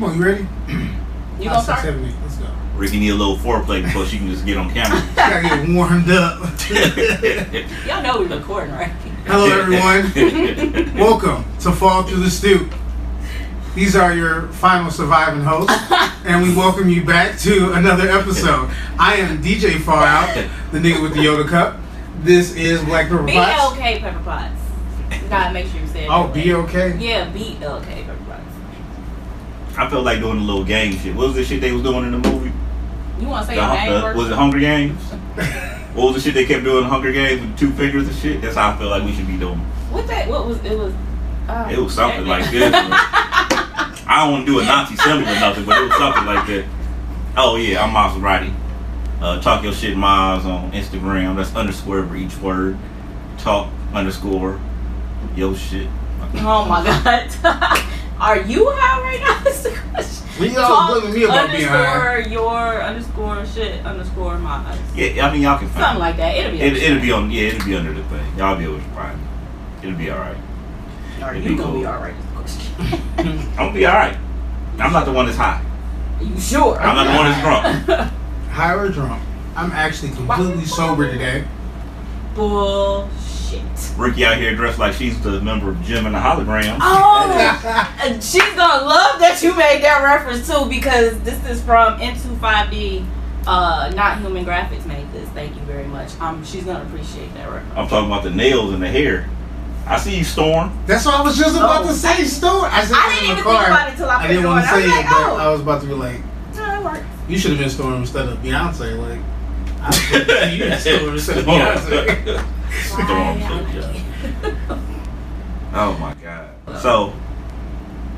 Come on, you ready? You Five, gonna start? Seven, eight. Let's go. Ricky need a little foreplay before she can just get on camera. Gotta get warmed up. Y'all know we recording, right? Hello, everyone. Welcome to Fall Through the Stoop. These are your final surviving hosts, and we welcome you back to another episode. I am DJ Far Out, the nigga with the Yoda cup. This is Black Pepper B Potts. L K pepper Potts. You gotta make sure you say it. Oh, that be okay. Yeah, B L K pepper Potts. I felt like doing a little game shit. What was the shit they was doing in the movie? You wanna say The- your the- was it Hunger Games? What was the shit they kept doing in Hunger Games with two fingers and shit? That's how I feel like we should be doing. What that? What was it? Was uh, It was something like this. I don't want to do a Nazi symbol or nothing, but it was something like that. Oh yeah, I'm Maseratii. Uh, talk your shit, Miles on Instagram. That's underscore for each word. Talk underscore yo shit. Oh my god. Are you high right now? That's the question. We all blaming me about being high. underscore your underscore shit underscore my Yeah, I mean y'all can find something like that. It'll be. it. It'll be on. Yeah, it'll be under the thing. Y'all be able to find it. It'll be all right. Are it'll you be gonna be all right? Is the question. I'm gonna be all right. I'm not the one that's high. you sure? I'm not the one that's drunk. High or drunk? I'm actually completely sober today. Bullshit. Ricky out here dressed like she's the member of Jem and the Holograms. Oh, she's gonna love that you made that reference too because this is from N25D. Uh, not human graphics made this. Thank you very much. Um, she's gonna appreciate that reference. I'm talking about the nails and the hair. I see you, Storm. That's what I was just about Oh. to say, Storm. I said I didn't even the think about it till I I didn't it want to I say was it, like, but oh, I was about to be like, no, that works. you should have been Storm instead of Beyonce. Like, I was you Storm instead of Beyonce. Storm. Right, yeah. Oh my god. So,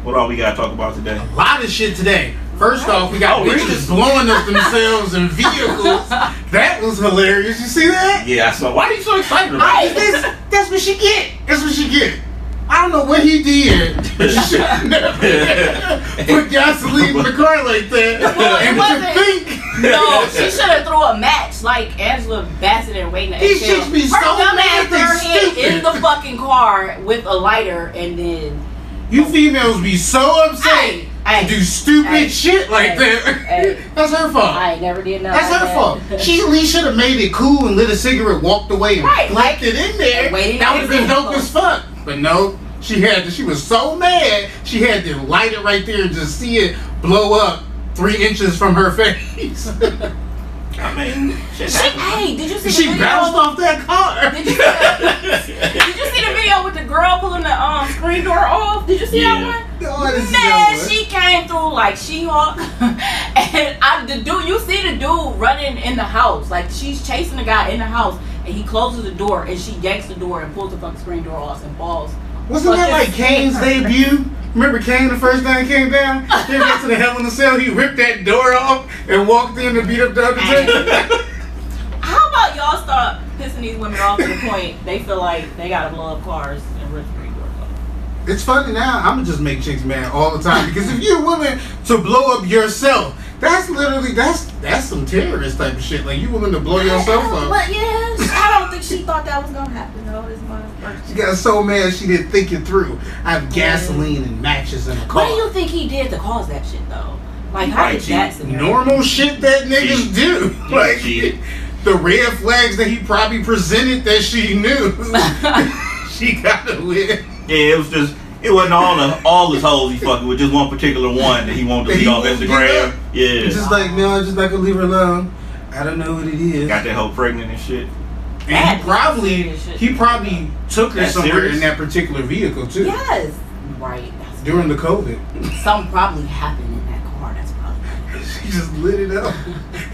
what all we gotta talk about today? A lot of shit today. First off, we got Oh, bitches really? blowing up themselves in vehicles. That was hilarious. You see that? Yeah, I saw. Why are you so excited about I, it? that's, that's what she get. That's what she get. I don't know what he did, but you should never put gasoline in the car like that. Well, it and wasn't- to think. No, she should have threw a match like Angela Bassett and waiting to These exhale. chicks be so dumb mad ass they threw her head stupid. in the fucking car with a lighter and then You females be so upset Hey, hey, to do stupid hey, shit like hey, that. hey. That's her fault. I never did nothing. That's her like fault. that. She at least should have made it cool and lit a cigarette, walked away, and Right, left like- it in there. waiting That would have been dope as fuck. But no, she had to. She was so mad. She had to light it right there and just see it blow up three inches from her face. I mean, shit She, hey, did you see she the video? bounced off that car. Did you, did you see the video with the girl pulling the um screen door off? Did you see Yeah. that one? No, I didn't see Man, that one. she came through like She-Hulk, and I the dude. You see the dude running in the house, like she's chasing the guy in the house, and he closes the door, and she yanks the door and pulls the fucking screen door off and falls. Wasn't that like Kane's debut? Remember Kane the first time he came down? Came back to the Hell in the Cell. He ripped that door off and walked in to beat up the Undertaker. How about y'all start pissing these women off to the point they feel like they gotta blow up cars and rip screen doors off? It's funny now. I'm gonna just make chicks mad all the time because if you're willing to blow up yourself, that's literally that's that's some terrorist type of shit. Like you willing to blow yourself up. But yeah, I don't think she thought that was gonna happen though. This motherfucker. She got so mad she didn't think it through. I have gasoline and matches in a car. What do you think he did to cause that shit though? Like how Right, did that scenario? Normal shit that niggas Cheat. do. Like cheat. the red flags that he probably presented that she knew. she got to win. Yeah, it was just. It wasn't all the all his hoes he fucking with, just one particular one that he wanted to That leave he off Instagram. Yeah, It's just like, man, I'm just not gonna leave her alone. I don't know what it is. got that hoe pregnant and shit. And That he probably he probly took her somewhere serious? in that particular vehicle too. Yes. Right. That's During the COVID. something probably happened in that car. That's probably. She just lit it up.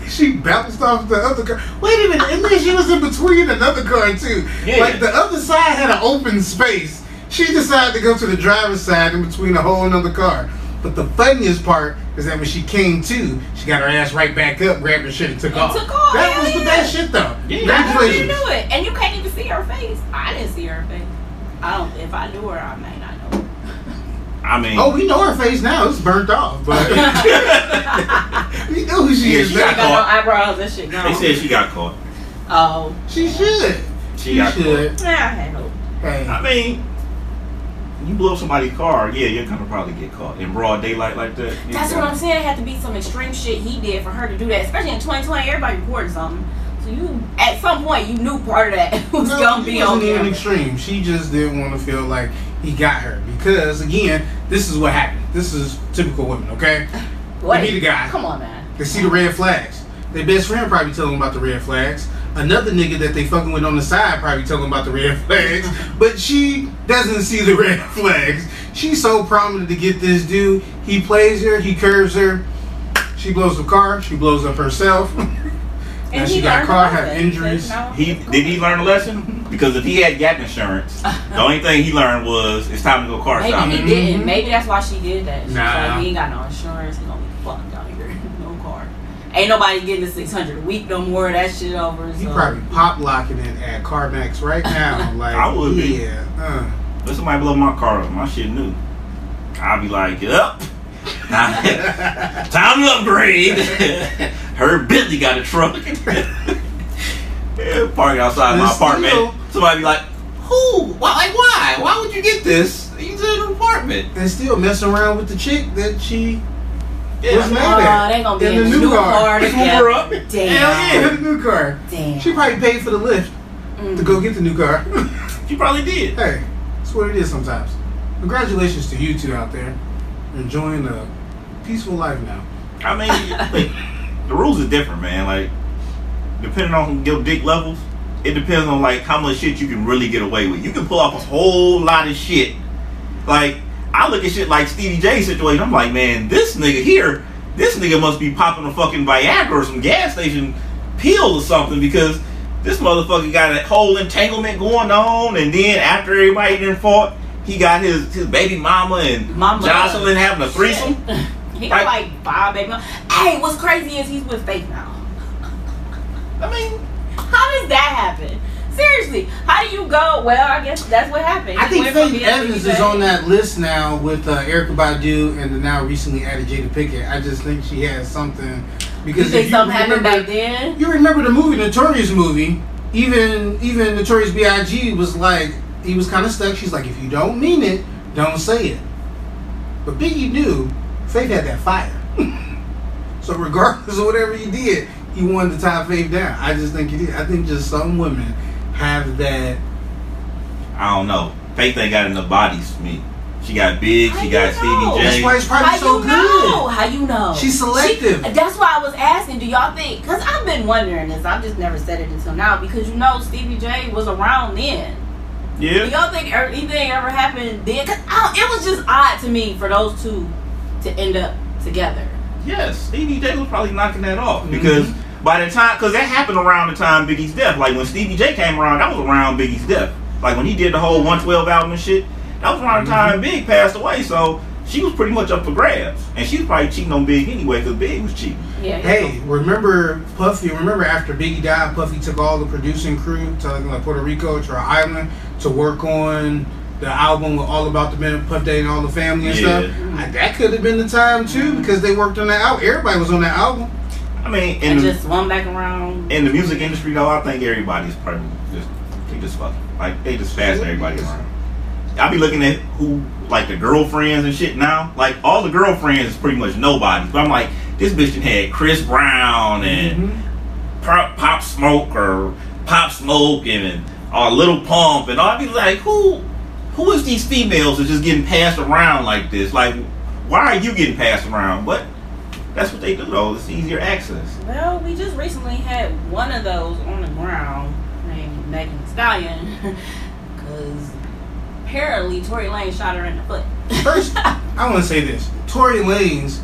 she bounced off the other car. Wait a minute, and then she was in between another car too. Yeah. Like the other side had an open space. She decided to go to the driver's side in between a whole another car. But the funniest part is that when she came to, she got her ass right back up, grabbed her shit, and took And off. took off, That hell was the best shit though. Yeah. That's how you Congratulations. do it, and you can't even see her face. I didn't see her face. I don't. If I knew her, I may not know. I mean, Oh, we know her face now. It's burnt off, but we know who she Yeah, is she She now. got no eyebrows and shit. they No. said she got caught. Oh. She should. She She got should. Yeah, I had hope. Hey. I mean, you blow somebody's car, yeah, you're gonna probably get caught in broad daylight like that. That's what I'm saying. It had to be some extreme shit he did for her to do that, especially in 2020. Everybody reporting something, so you at some point you knew part of that was No, gonna be on wasn't even extreme. She just didn't want to feel like he got her because again, this is what happened. This is typical women, okay? Wait, They meet a guy. Come on, man. They see the red flags. Their best friend probably tell them about the red flags. Another nigga that they fucking with on the side probably talking about the red flags. But she doesn't see the red flags. She's so prominent to get this dude. He plays her, he curves her. She blows the car, she blows up herself. And she got learned caught, a had injuries. but He did he learn a lesson? Because if he had gap insurance, the only thing he learned was it's time to go car Maybe he didn't. Mm-hmm. Maybe that's why she did that. She's Nah. like, he ain't got no insurance. He gonna be fucked out here. No car. Ain't nobody getting the 600 a week no more. That shit over. He so. probably pop locking it at CarMax right now. Like I would be. yeah. Uh. Let somebody blow my car up. My shit new. I'll be like, yep. Time to upgrade. Her Bentley got a truck. yeah, park outside my apartment. still- Somebody be like, who? Why? Like, why? Why would you get this? He's in an apartment. And still messing around with the chick that she Yeah. was mad Oh, at. they gonna be in in the the new new car. car Scoop together. her up. Damn. Hell yeah, the new car. Damn. She probably paid for the lift Mm. to go get the new car. She probably did. hey, that's what it is sometimes. Congratulations to you two out there. Enjoying a peaceful life now. I mean, like, the rules are different, man. Like, depending on your dick levels, it depends on like how much shit you can really get away with. You can pull off a whole lot of shit. Like, I look at shit like Stevie J situation. I'm like, man, this nigga here, this nigga must be popping a fucking Viagra or some gas station pill or something because this motherfucker got a whole entanglement going on, and then after everybody done fought, he got his his baby mama and Mama. Joseline having a threesome. he got Like- five baby. mom- Hey, what's crazy is he's with Faith now. I mean. How does that happen? Seriously, how do you go? Well, I guess that's what happened. I He think Faith Evans is on that list now with uh, Erykah Badu and the now recently added Jada Pinkett. I just think she has something You because think if something happened back then? You remember the movie Notorious movie? Even even Notorious B.I.G. was like he was kind of stuck. She's like, if you don't mean it, don't say it. But Biggie knew Faith had that fire. so regardless of whatever he did, he wanted to tie Faith down. I just think he did. I think just some women have that. I don't know. Faith ain't got enough bodies for me. She got big. How She got know? Stevie That's J. why it's probably How so you good. know? How you know? She's selective. She- that's why I was asking. Do y'all think? Because I've been wondering this. I've just never said it until now. Because you know Stevie J was around then. Yeah. Do y'all think er- anything ever happened then? Cause it was just odd to me for those two to end up together. Yes. Stevie J was probably knocking that off Mhm. because by the time, because that happened around the time Biggie's death. Like when Stevie J came around, that was around Biggie's death. Like when he did the whole 112 album and shit, that was around the time mm-hmm. Big passed away. So she was pretty much up for grabs, and she was probably cheating on Big anyway because Big was cheating. Yeah. Hey, remember Puffy? Remember after Biggie died, Puffy took all the producing crew to like Puerto Rico to an island to work on the album with all about the men, Puff Daddy and all the family and Yeah. stuff. I, that could have been the time too because they worked on that album. Everybody was on that album. I mean, in and the, just swung back around. in the music industry though, I think everybody's probably just they just fucking like they just passing everybody around. I be looking at who like the girlfriends and shit now. Like all the girlfriends is pretty much nobody. But I'm like, this bitch done had Chris Brown and Mhm. Pop, Pop Smoke or Pop Smoke and uh, Lil Pump and all. I be like, who who is these females that's just getting passed around like this? Like, why are you getting passed around? But that's what they do though. It's easier access. Well, we just recently had one of those on the ground named Megan Stallion. Because apparently Tory Lanez shot her in the foot. First, I want to say this: Tory Lanez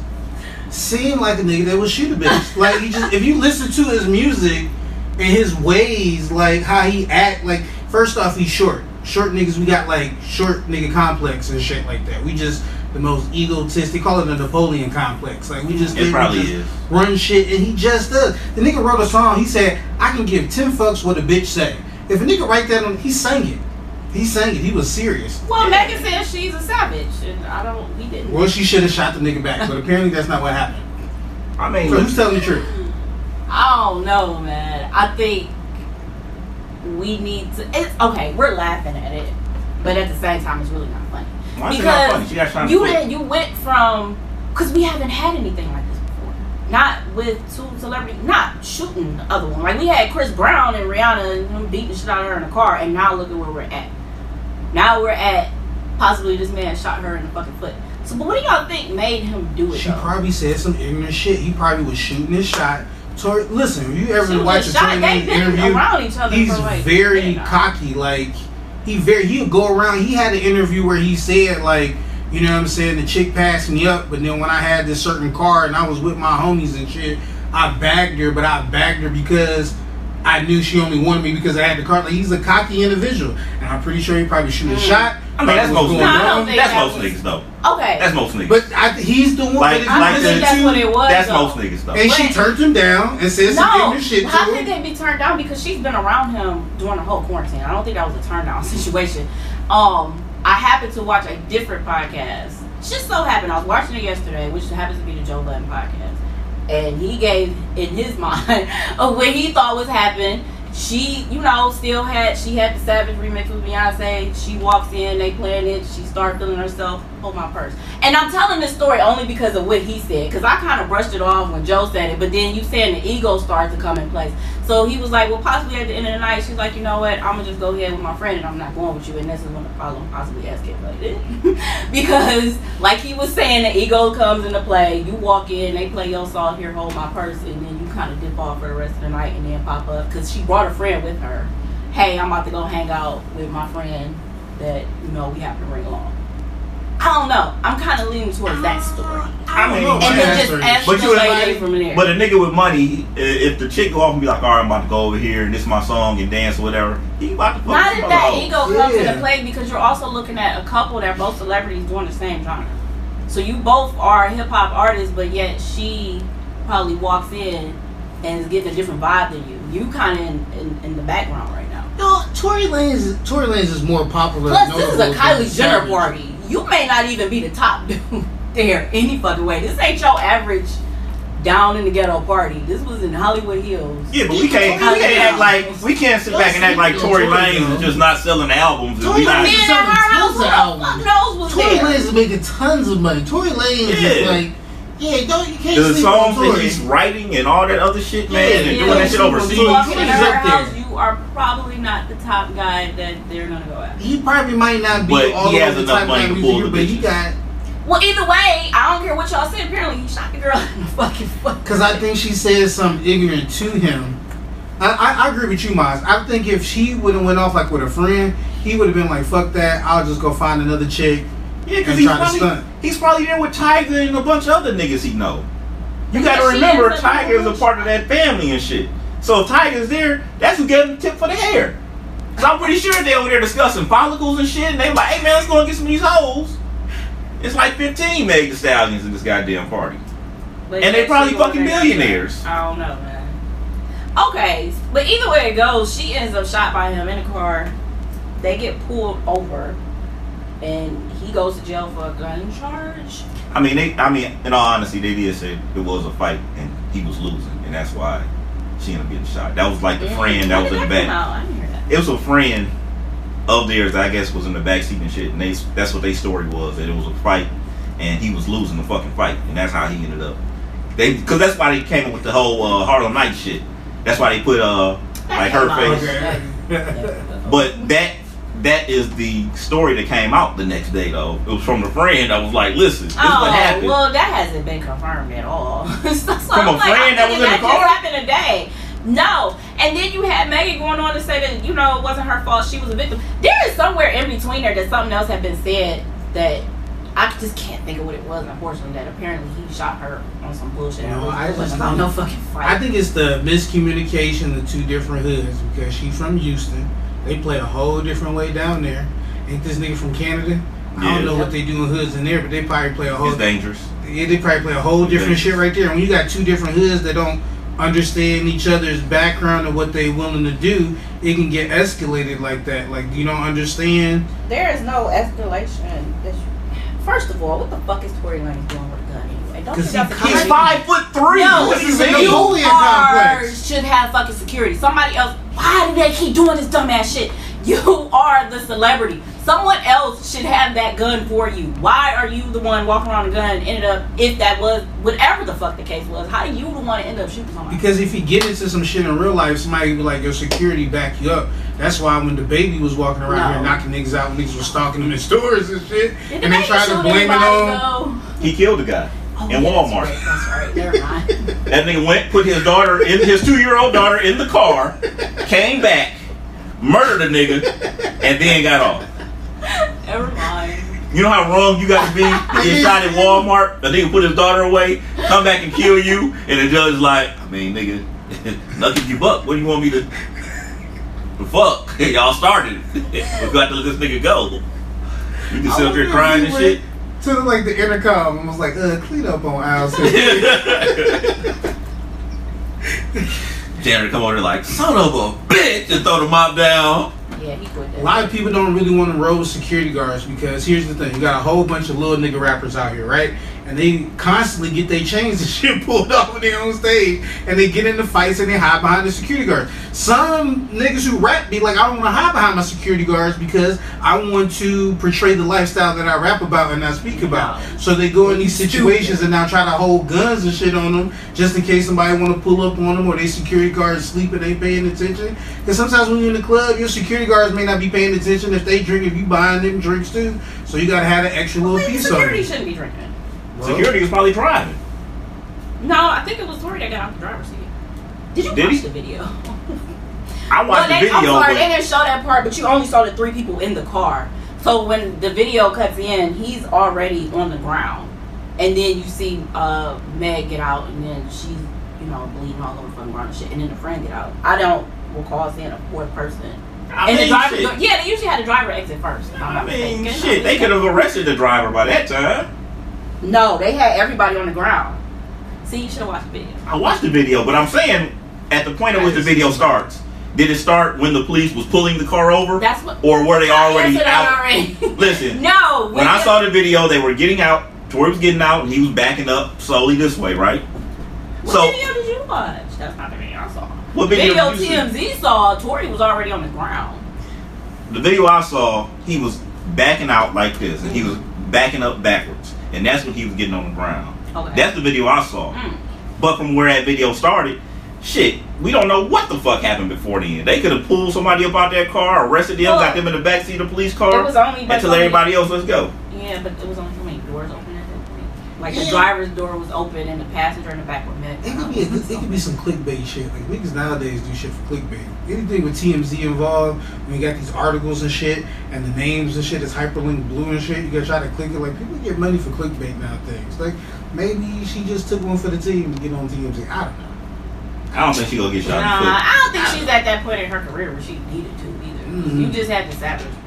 seemed like a nigga that would shoot a bitch. Like he just, if you listen to his music and his ways, like how he act, like first off, he's short. Short niggas, we got like short nigga complex and shit like that. We just the most egotistic. They call it a Napoleon complex. Like we just It think we probably just is. run shit, and he just does. The nigga wrote a song. He said, "I can give ten fucks what a bitch say." If a nigga write that on, he sang it. He sang it. He was serious. Well, Yeah. Megan says she's a savage, and I don't. We didn't. Well, she should have shot the nigga back, but apparently that's not what happened. I mean, So who's telling the truth? I don't know, man. I think we need to. It's okay. We're laughing at it, but at the same time, it's really not funny Why is it not funny? because She got shot in you the foot. you went from because we haven't had anything like this before. Not with two celebrities, not shooting the other one. Like we had Chris Brown and Rihanna and him beating shit out of her in the car, and now look at where we're at. Now we're at possibly this man shot her in the fucking foot. So, but what do y'all think made him do it? She though? probably said some ignorant shit. He probably was shooting his shot. Tory, listen, if you ever Shooting watch a his shot, Tory they Lanez been interview, around each other he's for like very cocky. Like he very he'll go around. He had an interview where he said like, you know what I'm saying, the chick passed me up, but then when I had this certain car and I was with my homies and shit, I bagged her, but I bagged her because I knew she only wanted me because I had the car. Like he's a cocky individual, and I'm pretty sure he probably shoot a Mm. shot. I mean, that's most going No, I niggas. don't think That's that most niggas though. Okay. That's most niggas. But I, he's the one. Like- but I like think the- that's to- what it was. That's though. most niggas though. And she But- turned him down and said some No, ignorant shit to how him. could they be turned down? Because she's been around him during the whole quarantine. I don't think that was a turn down situation. Um, I happened to watch a different podcast. Just so happened I was watching it yesterday, which happens to be the Joe Budden podcast, and he gave in his mind of what he thought was happening. She, you know, still had she had the Savage remix with Beyonce. She walks in, they playing it. She started feeling herself. Hold my purse. And I'm telling this story only because of what he said, because I kind of brushed it off when Joe said it. But then you saying the ego started to come in place. So he was like, well, possibly at the end of the night, she's like, you know what? I'm gonna just go ahead with my friend, and I'm not going with you. And this is when the problem possibly escalated, because like he was saying, the ego comes into play. You walk in, they play your song, here, hold my purse, and then you kind of dip off for the rest of the night, and then pop up because she brought a friend with her. Hey, I'm about to go hang out with my friend that you know we have to bring along. I don't know. I'm kind of leaning towards that story. I mean, don't know And about then just story. But you escalate ain't- from there. But a nigga with money, if the chick go off and be like, all right, I'm about to go over here and this is my song and dance or whatever, he about to fuck Not some if other that hoes. ego comes Yeah. into play because you're also looking at a couple that are both celebrities doing the same genre. So you both are hip hop artists, but yet she probably walks in and is getting a different vibe than you. You kind of in, in, in the background right now. No, Tory Lanez. Tory Lanez is more popular. Plus, and this is a than Kylie Jenner Savage. party. You may not even be the top dude there any fucking way. This ain't your average down in the ghetto party. This was in Hollywood Hills. Yeah, but we can't, we can't act like we can't sit back and act like Tory Lanez is just not selling albums. And Tory Lanez- Man, at her house, Albums. fuck knows what's Tory? Lanez is making tons of money. Tory Lanez is like, yeah, don't you can't the sleep on songs that he's writing and all that other shit, man, Yeah, and yeah, doing that shit overseas. You He's in up her there. House, you are probably not the top guy that they're gonna go after. He probably might not be But all he has the enough type money to pull the but he got Well, either way, I don't care what y'all say. Apparently, he shot the girl in the fucking foot. Because I think she said something ignorant to him. I, I, I agree with you, Miles. I think if she would have went off like with a friend, he would have been like, "Fuck that! I'll just go find another chick." Yeah, because he's probably, he's probably there with Tyga and a bunch of other niggas he know. You gotta remember, Tyga is a part of that family and shit. So if Tyga's there, that's who gave him the tip for the hair. Cause I'm pretty sure they over there discussing follicles and shit, and they like, hey man, let's go and get some of these hoes. It's like 15 Meg Thee Stallions in this goddamn party. But And they probably fucking billionaires. I don't know, man. Okay, but either way it goes, she ends up shot by him in a car. They get pulled over, and he goes to jail for a gun charge. I mean, they. I mean, in all honesty, they did say it was a fight and he was losing, and that's why she ended up getting shot. That was like the Mm, friend that when was in the back. out? I didn't hear that. It was a friend of theirs that I guess was in the back seat and shit, and they that's what their story was that it was a fight and he was losing the fucking fight, and that's how he ended up. They because that's why they came up with the whole uh, Harlem Night shit. That's why they put uh like her face. But that that is the story that came out the next day though. It was from the friend that was like, "Listen, this is Oh, what happened." well, that hasn't been confirmed at all. so so From I'm a like, friend that was thinking in the car? Just happened today. No, and then you had Megan going on to say that you know it wasn't her fault. She was a victim. There is somewhere in between there that something else had been said that I just can't think of what it was. Unfortunately, that apparently he shot her on some bullshit. No, I just about think- no fucking fight. I think it's the miscommunication of two different hoods because she's from Houston. They play a whole different way down there. Ain't this nigga from Canada? I Yeah. don't know what they do in hoods in there, but they probably play a whole it's dangerous. Yeah, they probably play a whole different Yeah. shit right there. When you got two different hoods that don't understand each other's background and what they willing to do, it can get escalated like that. Like you don't understand. there is no escalation. That you- First of all, what the fuck is Tory Lanez doing with a gun anyway? Don't 'Cause you got he- security? He's five foot three. No, what you this is a mean? Napoleon you are, complex. should have fucking security. Somebody else. Why do they keep doing this dumbass shit? You are the celebrity. Someone else should have that gun for you. Why are you the one walking around a gun? And ended up, if that was whatever the fuck the case was, how do you the one to end up shooting somebody? Because if you get into some shit in real life, somebody would be like, your security back you up. That's why when the baby was walking around No. here knocking niggas out, when niggas were stalking them in stores and shit, Did the and they baby tried to blame it on. though? He killed the guy Oh, in Walmart. That's right. Right. Never mind. That nigga went, put his daughter in his two year old daughter in the car, came back, murdered a nigga, and then got off. Never mind. You know how wrong you got to be? to Get shot at Walmart, the nigga put his daughter away, come back and kill you, and the judge is like, I mean, nigga, lucky you buck. What do you want me to? Fuck? Y'all started. we got to let this nigga go. You can sit up here crying and shit. To like the intercom and was like, uh, clean up on aisle six. Janitor come over there like, son of a bitch, and throw the mop down. Yeah, he quit A lot of people don't really want to roll with security guards because here's the thing: you got a whole bunch of little nigga rappers out here, right? And they constantly get their chains and shit pulled off when they on stage, and they get into fights and they hide behind the security guards. Some niggas who rap be like, I don't want to hide behind my security guards because I want to portray the lifestyle that I rap about and I speak about. No. So they go in these situations and now try to hold guns and shit on them just in case somebody want to pull up on them or they security guards sleeping, they paying attention. Because sometimes when you're in the club, your security guards may not be paying attention if they drink, if you buying them drinks too. So you gotta have an extra little Well, piece of security shouldn't be drinking. Well, Security was probably driving. No, I think it was Tory that got out the driver's seat. Did you Did watch he? the video? I well, watched they, the video, I'm sorry, but they didn't show that part, but you only saw the three people in the car. So when the video cuts in, he's already on the ground, and then you see uh, Meg get out, and then she's you know bleeding all over from the fucking ground and shit, and then the friend get out. I don't recall seeing a fourth person. I and the mean, driver, shit. yeah, they usually had the driver exit first. I'm I not mean, shit, they could have arrested the driver by that time. No, they had everybody on the ground. See, you should have watched the video. I watched the video, but I'm saying at the point at which the video starts, did it start when the police was pulling the car over, That's what. or were they already Answer that out? already. Listen, no. when I saw the video, they were getting out. Tory was getting out, and he was backing up slowly this way, right? What So, video did you watch? That's not the video I saw. what video, Video did you see? TMZ saw Tory was already on the ground. The video I saw, he was backing out like this, and he was backing up backwards, and that's when he was getting on the ground. Okay. That's the video I saw. Mm. But from where that video started, shit, we don't know what the fuck happened before then. They could have pulled somebody up out that car, arrested them, Well, got them in the backseat of the police It car, was only and only- everybody else, let's go. Yeah, but it was only so many doors open at that point. Like the driver's door was open and the passenger in the back were met. It could be a, it could be some clickbait shit. Like niggas nowadays do shit for clickbait. Anything with TMZ involved, when you got these articles and shit, and the names and shit is hyperlinked blue and shit, you gotta try to click it. Like people get money for clickbait nowadays. Like maybe she just took one for the team to get on TMZ. I don't know. I don't think she gonna get Nah, shot in foot. I don't think she's at that point in her career where she needed to either. Mhm. You just had to establish agreements.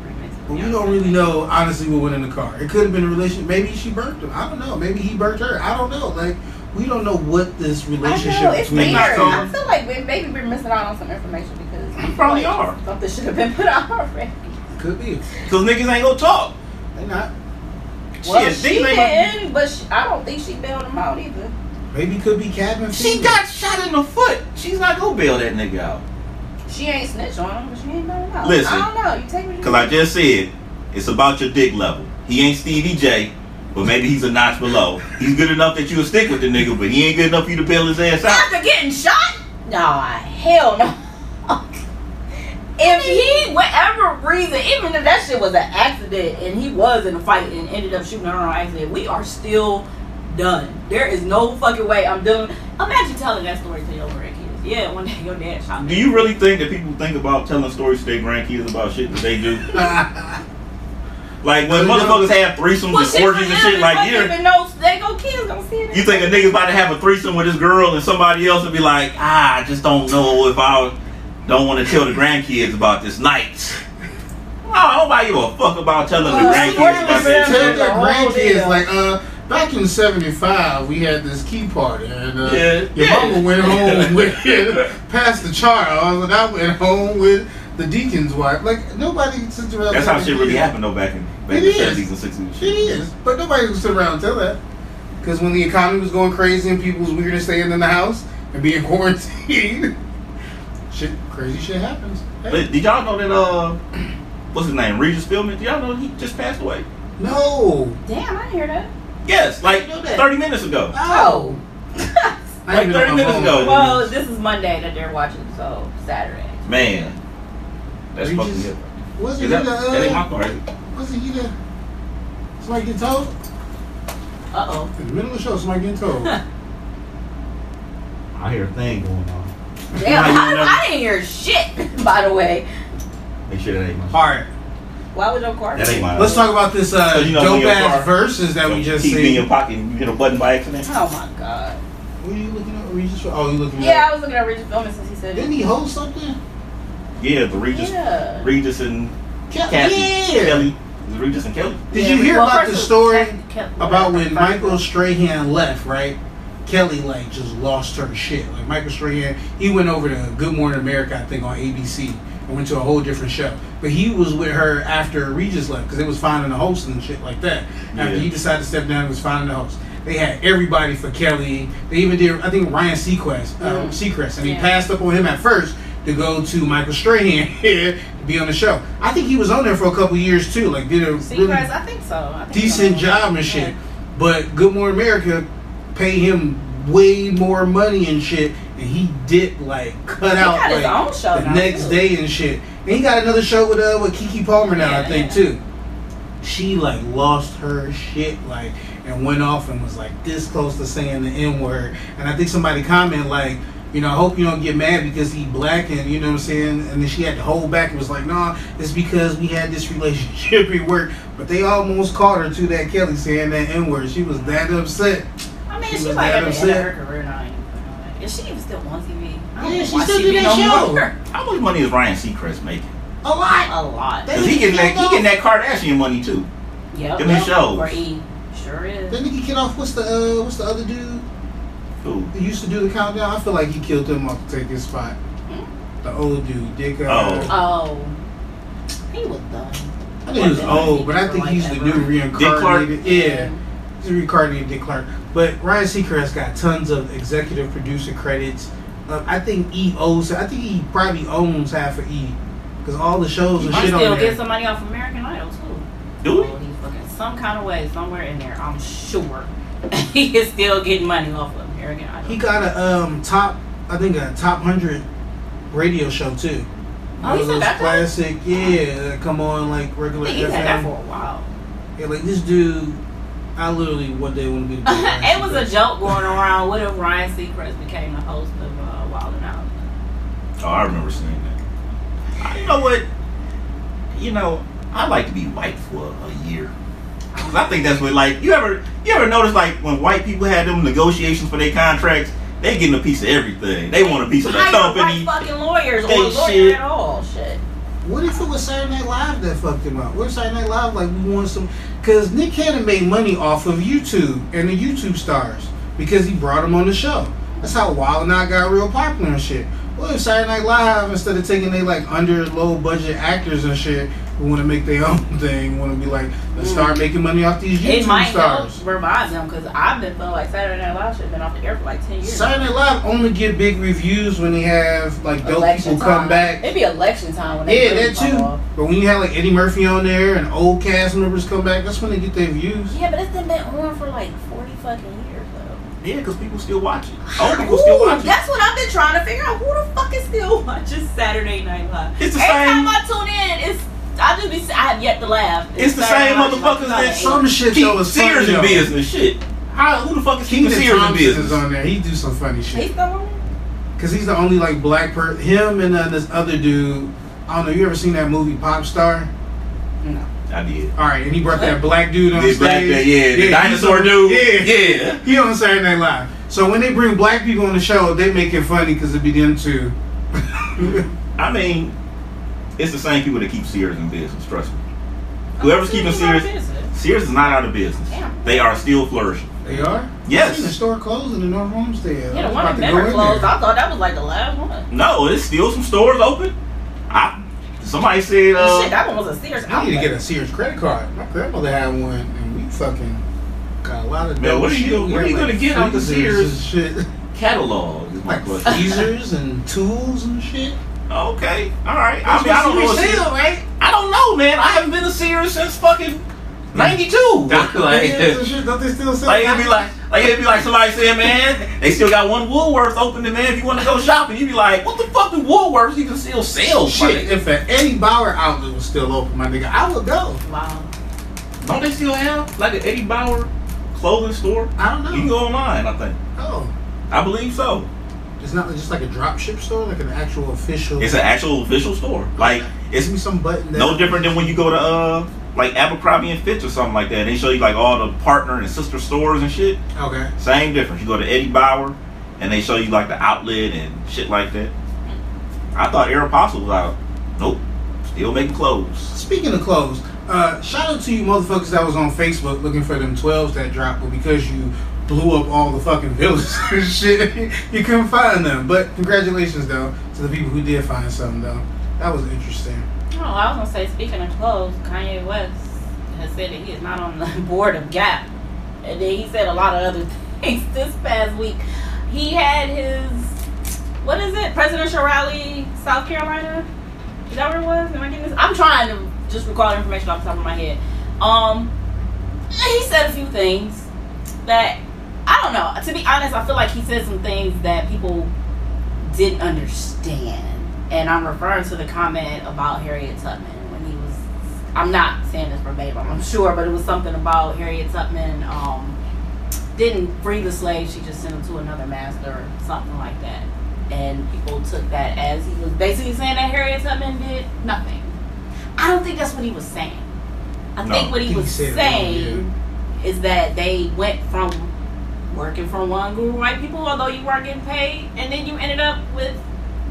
But we don't really know honestly what went in the car. It could have been a relationship. Maybe she burnt him. I don't know. Maybe he burnt her. I don't know. Like we don't know what this relationship I relationship know, it's between weird. these I feel like we- maybe we're missing out on some information because I You feel probably like are. Something should have been put out already. Could be. Cause niggas ain't gonna talk. They not. Well, Shit, she ain't gonna- didn't, but she, I don't think she bailed him out either. Maybe could be cabin She fever. got shot in the foot. She's not gonna bail that nigga out. She ain't snitch on him, but she ain't him out. Listen, I don't know. You take me. Cause I just said it's about your dick level. He ain't Stevie J, but maybe he's a notch below. He's good enough that you'll stick with the nigga, but he ain't good enough for you to bail his ass out. after getting shot. Nah, hell no. if he, whatever reason, even if that shit was an accident and he was in a fight and ended up shooting her on accident, we are still done. There is no fucking way I'm doing. Imagine telling that story to your grandkids. Yeah, one day your dad shot me. Do you really think that people think about telling stories to their grandkids about shit that they do? Like when Well, know- motherfuckers have threesomes Well, and shit, orgies for and shit like fucking you even know they go kids gonna see it. you think a nigga's about to have a threesome with his girl and somebody else would be like, ah, I just don't know if I don't want to tell the grandkids about this night. Oh, nobody give a fuck about telling the Oh, grandkids about for. Tell The grandkids like, uh, back in '75, we had this key party, and uh, Yeah, your yeah. mama went home with Pastor Charles, and I went home with the deacon's wife. Like nobody sits around. That's how telling shit really happened though back in back in It the 70s and 60s. and It shit. is, but nobody would sit around and tell that. Because when the economy was going crazy and people was weird and staying in the house and being quarantined, shit, crazy shit happens. Hey. But did y'all know that uh what's his name? Regis Philbin. Do y'all know he just passed away? No. Damn, I didn't hear that. Yes, like I that. 30 minutes ago. Oh. Like 30 minutes ago. well, this is Monday that they're watching, so Saturday. Man, that's Regis- fucking good. Wasn't Is he that, the, that ain't my uh, car, it? wasn't he the, somebody getting told? Uh oh. In the middle of the show, somebody getting told. I hear a thing going on. Damn, I, I didn't hear shit. By the way, Make sure that ain't my. All right, why was your car? That ain't my. let's talk about this uh, 'Cause you know dope ass car- verses that we just Keep it in your pocket and you hit a button by accident. Oh my god. What are you looking at? Regis? Oh, you looking at Yeah, at? I was looking at Regis Philbin since he said Didn't it. he host something? Yeah, the Regis, Yeah. Regis and Ke- Kathy, Yeah. Kelly, Regis and Kelly. Did Yeah, you hear well, about the story Kev- Kev- about when Michael Strahan left? Right, Kelly like just lost her shit. Like Michael Strahan, he went over to Good Morning America, I think, on ABC, and went to a whole different show. But he was with her after Regis left because it was finding a host and shit like that. After Yeah. he decided to step down, it was finding a host. They had everybody for Kelly. They even did, I think, Ryan Seacrest, uh, Mhm. Seacrest, and he passed up on him at first to go to Michael Strahan to be on the show. I think he was on there for a couple years too. Like did a See, really I think so. I think decent so. job and shit. But Good Morning America paid him way more money and shit, and he did like cut He out got his like own show the now, next too. day and shit. And he got another show with uh with Keke Palmer now, I think yeah. too. She like lost her shit like and went off and was like this close to saying the N word. And I think somebody commented like. You know, I hope you don't get mad because he black and you know what I'm saying. And then she had to hold back and was like, "Nah, it's because we had this relationship at work." But they almost caught her to that Kelly saying that N word. She was that upset. I mean, She she's was like that at the end of upset. her career now. Is she even still TV? I don't Yeah, know she still she do that no show. more. How much money is Ryan Seacrest making? A lot. A lot. That- Cause he getting that he getting that Kardashian money too. Yep. Them his shows. For E. Sure is. That nigga kid off. What's the uh, what's the other dude Who? who used to do the countdown? I feel like he killed him off to take his spot. The old dude, Dick. Uh, Oh. Oh. He was done. I think he was old, but I think he's the new reincarnated. Yeah, he's reincarnated Dick Clark. But Ryan Seacrest got tons of executive producer credits. Uh, I think E owes. I think he probably owns half of E because all the shows and I shit still on get there. some money off American Idol too. Do Oh, some kind of way, somewhere in there. I'm sure he is still getting money off of American Idol. He got a um top. I think a top hundred radio show too. Oh, One he of said those that? classic, yeah, come on like regular he's had that for a while. Yeah, like this dude, I literally one day want to be. It was a joke going around. What if Ryan Seacrest became the host of uh, Wild 'N Out? Oh, I remember seeing that. You know what? You know, I like to be white for a year. 'Cause I think that's what like you ever you ever notice like when white people had them negotiations for their contracts, they getting a piece of everything. They want a piece of the Hire company. white fucking lawyers or They a lawyer shit. at all. Shit. What if it was Saturday Night Live that fucked him up? What if Saturday Night Live like we want some? Because Nick Cannon made money off of YouTube and the YouTube stars because he brought them on the show. That's how Wild 'N Out got real popular and shit. What if Saturday Night Live instead of taking they like under low budget actors and shit who want to make their own thing, want to be like let's start making money off these YouTube Mm. It might stars. help revive them because I've been feeling like Saturday Night Live should have been off the air for like ten years. Saturday Night Live only get big reviews when they have like dope Election people come back. It'd be election time when they Yeah, that too. off. But when you have like Eddie Murphy on there and old cast members come back, that's when they get their views. Yeah, but it's been on for like forty fucking years. Yeah, because people still watch it. Old people still watch it. That's what I've been trying to figure out. Who the fuck is still watching Saturday Night Live? It's the Every same- time I tune in, it's I just be I have yet to laugh. It's the same motherfuckers like, that Some shit Keep though is Sears funny in business. Shit. How? Who the fuck is keeping Sears in Thompson is business? on there. He do some funny He's shit. still on. Cause he's the only like black person. Him and uh, this other dude. I don't know. You ever seen that movie Pop Star? No. I did. All right, and he brought that black dude on The stage. black guy, yeah, the dinosaur on- dude. Yeah, Yeah. He on Saturday Night Live. So when they bring black people on the show, they make it funny because it be them two. I mean, it's the same people that keep Sears in business. Trust me. Oh, Whoever's keeping Sears, Sears is not out of business. Damn. They are still flourishing. they are. Yes. I seen the store closing in North Olmsted. Yeah, the was one about in Denver closed. there. I thought that was like the last one. No, there's still some stores open. I somebody said uh, Shit, that one was a Sears I need to get a Sears credit card. My grandmother had one, and we fucking got a lot of. Man, what are you shit. gonna- We what are had, you gonna get out the Sears? Shit. catalog is my Like question. freezers and tools and shit. Okay, all right. I mean, I don't know. She what she- sale, right? I don't know, man. I haven't been to Sears since fucking '92. like, Yeah, shit, don't they still sell? like it'd be like, like it'd be like somebody saying, man, they still got one Woolworths open. And man, if you want to go shopping, you'd be like, what the fuck do Woolworths even still sell? Shit, nigga? if an Eddie Bauer outlet was still open, my nigga, I would go. Wow. Don't they still have like an Eddie Bauer clothing store? I don't know. You can go online, I think. Oh, I believe so. it's not just like a drop ship store, like an actual official. It's an actual official store. Like it's Give me some button. no different than when you go to uh like Abercrombie and Fitch or something like that. They show you like all the partner and sister stores and shit. Okay. Same difference. You go to Eddie Bauer and they show you like the outlet and shit like that. I thought Aeropostale was out. Nope. Still making clothes. Speaking of clothes, uh, shout out to you motherfuckers that was on Facebook looking for them 12s that dropped, but because you blew up all the fucking villas and shit, you couldn't find them. But congratulations, though, to the people who did find something, though. That was interesting. Oh, I was gonna say, speaking of clothes, Kanye West has said that he is not on the board of Gap, and then he said a lot of other things this past week. He had his what is it, presidential rally, South Carolina? Is that where it was? Am I getting this? I'm trying to just recall information off the top of my head. Um, he said a few things that I don't know. To be honest, I feel like he said some things that people didn't understand. And I'm referring to the comment about Harriet Tubman when he was I'm not saying this verbatim, I'm sure, but it was something about Harriet Tubman um, didn't free the slaves, she just sent them to another master or something like that. And people took that as he was basically saying that Harriet Tubman did nothing. I don't think that's what he was saying. I No, think what he he was said it wrong, saying is that they went from working for one group of white people, although you weren't getting paid, and then you ended up with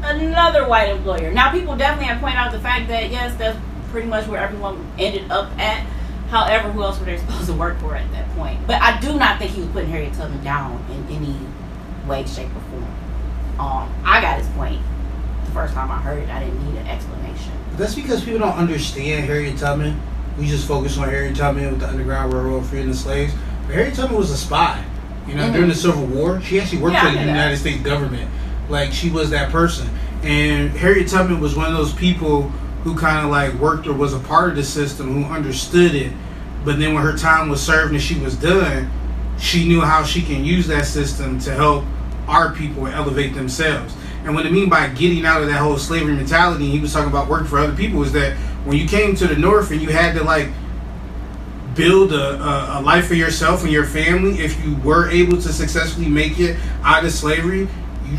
another white employer. Now, people definitely have pointed out the fact that yes, that's pretty much where everyone ended up at. However, who else were they supposed to work for at that point? But I do not think he was putting Harriet Tubman down in any way, shape, or form. Um, I got his point the first time I heard it. I didn't need an explanation. That's because people don't understand Harriet Tubman. We just focus on Harriet Tubman with the Underground Railroad freeing the slaves. But Harriet Tubman was a spy. You know, Mhm. during the Civil War, she actually worked Yeah, for the knew that. United States government. Like she was that person. And Harriet Tubman was one of those people who kind of like worked or was a part of the system who understood it. But then when her time was served and she was done, she knew how she can use that system to help our people elevate themselves. And what I mean by getting out of that whole slavery mentality, he was talking about working for other people, is that when you came to the North and you had to like build a, a, a life for yourself and your family, if you were able to successfully make it out of slavery, you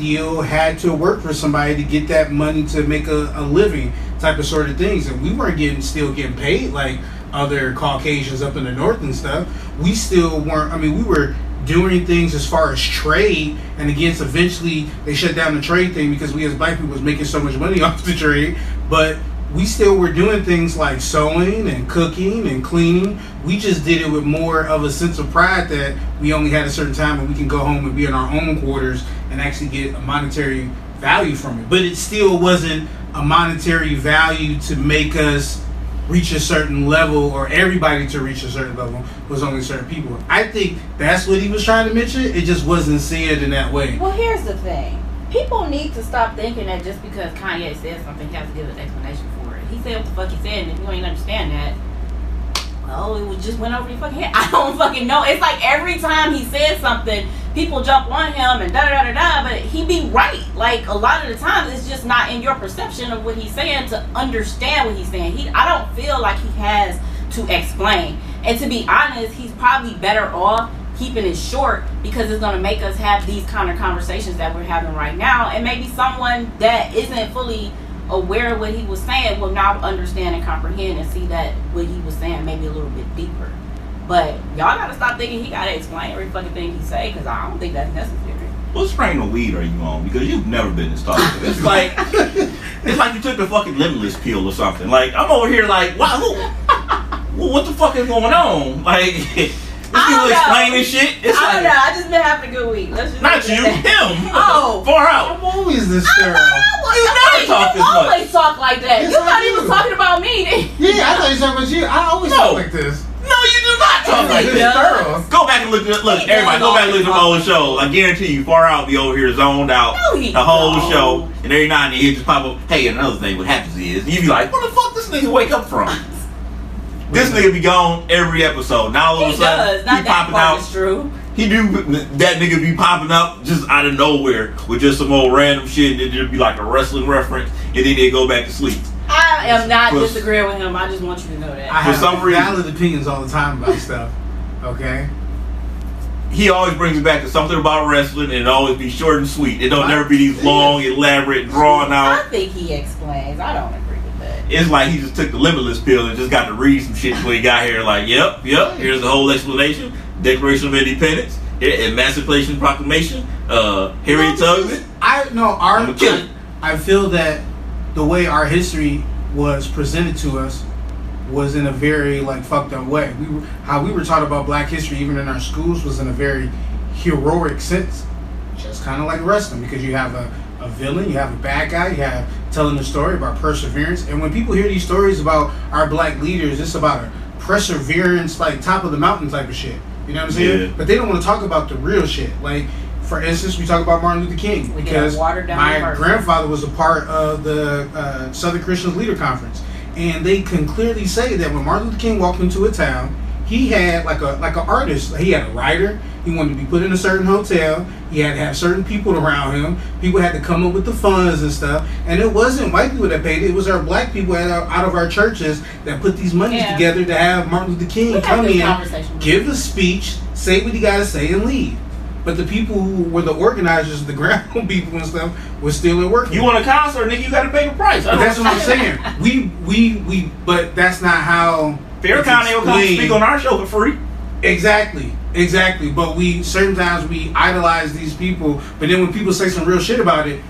still had to work for somebody to get that money to make a, a living type of sort of things. And we weren't getting still getting paid like other Caucasians up in the north and stuff. We still weren't I mean we were doing things as far as trade and against eventually they shut down the trade thing because we as black people was making so much money off the trade. But we still were doing things like sewing and cooking and cleaning. We just did it with more of a sense of pride that we only had a certain time when we can go home and be in our own quarters and actually get a monetary value from it. But it still wasn't a monetary value to make us reach a certain level or everybody to reach a certain level was only certain people. I think that's what he was trying to mention. It just wasn't said in that way. Well, here's the thing. People need to stop thinking that just because Kanye said something, he has to give an explanation for it. He said what the fuck he said, and if you ain't understand that, well, it just went over your fucking head. I don't fucking know. It's like every time he says something, people jump on him and da da da da da, but he be right. Like a lot of the times, it's just not in your perception of what he's saying to understand what he's saying. He, I don't feel like he has to explain. And to be honest, he's probably better off keeping it short because it's going to make us have these kind of conversations that we're having right now and maybe someone that isn't fully aware of what he was saying will now understand and comprehend and see that what he was saying maybe a little bit deeper but y'all gotta stop thinking he gotta explain every fucking thing he say because i don't think that's necessary What strain of weed are you on? Because you've never been this talkative. It's like it's like you took the fucking limitless pill or something. Like I'm over here like, wow, who, what the fuck is going on? Like this I people don't know. explaining shit. It's i don't know i just been having a good week let's just not you, that. him. Oh. far out. I'm always this I thorough. know, You never hey, talk you this much. always talk like that. Yes, You're thought he do. was talking about me. Yeah, I thought you were talking about you. I always No. talk like this. No, you do not talk like this. that. does. Thorough. Go back and look at look. He Everybody, does go back and look at the always whole show. I guarantee you, far out be over here zoned out No, he the whole don't. show, and every now and then he just pop up. Hey, another thing, what happens is you be like, where the fuck this nigga wake up from? This nigga be gone every episode. Now all of He a sudden does. Not he that popping part out. is true. He do that nigga be popping up just out of nowhere with just some old random shit, and then it just be like a wrestling reference, and then they go back to sleep. I am not Plus- disagreeing with him. I just want you to know I that. For have some reason- valid opinions all the time about stuff. Okay. He always brings it back to something about wrestling, and it always be short and sweet. It don't What? never be these long, elaborate, drawn out. I think he explains. I don't agree with that. It's like he just took the limitless pill and just got to read some shit when he got here. Like, yep, yep. Here's the whole explanation: Declaration of Independence, Emancipation Proclamation, uh, Harriet Tubman. I no our. It. I feel that the way our history was presented to us was in a very like fucked up way. We were, how we were taught about Black history, even in our schools, was in a very heroic sense. Just kind of like wrestling, because you have a, a villain, you have a bad guy, you have telling the story about perseverance. And when people hear these stories about our black leaders, it's about a perseverance, like top of the mountain type of shit. You know what I'm saying? Yeah. But they don't want to talk about the real shit. Like, for instance, we talk about Martin Luther King We because watered down my version. grandfather was a part of the uh, Southern Christians Leader Conference, and they can clearly say that when Martin Luther King walked into a town, he had like a like an artist. He had a writer. He wanted to be put in a certain hotel. He had to have certain people around him. People had to come up with the funds and stuff. And it wasn't white people that paid it. It was our black people out of, out of our churches that put these monies Yeah. together to have Martin Luther King We come in, give a speech, say what he got to say, and leave. But the people who were the organizers, the ground people and stuff, were still at work. You want a concert, nigga? You got to pay the price. But that's what I'm saying. We we we. But that's not how. Fair it's County will come speak on our show for free. Exactly, exactly. But we certain times we idolize these people, but then when people say some real shit about it,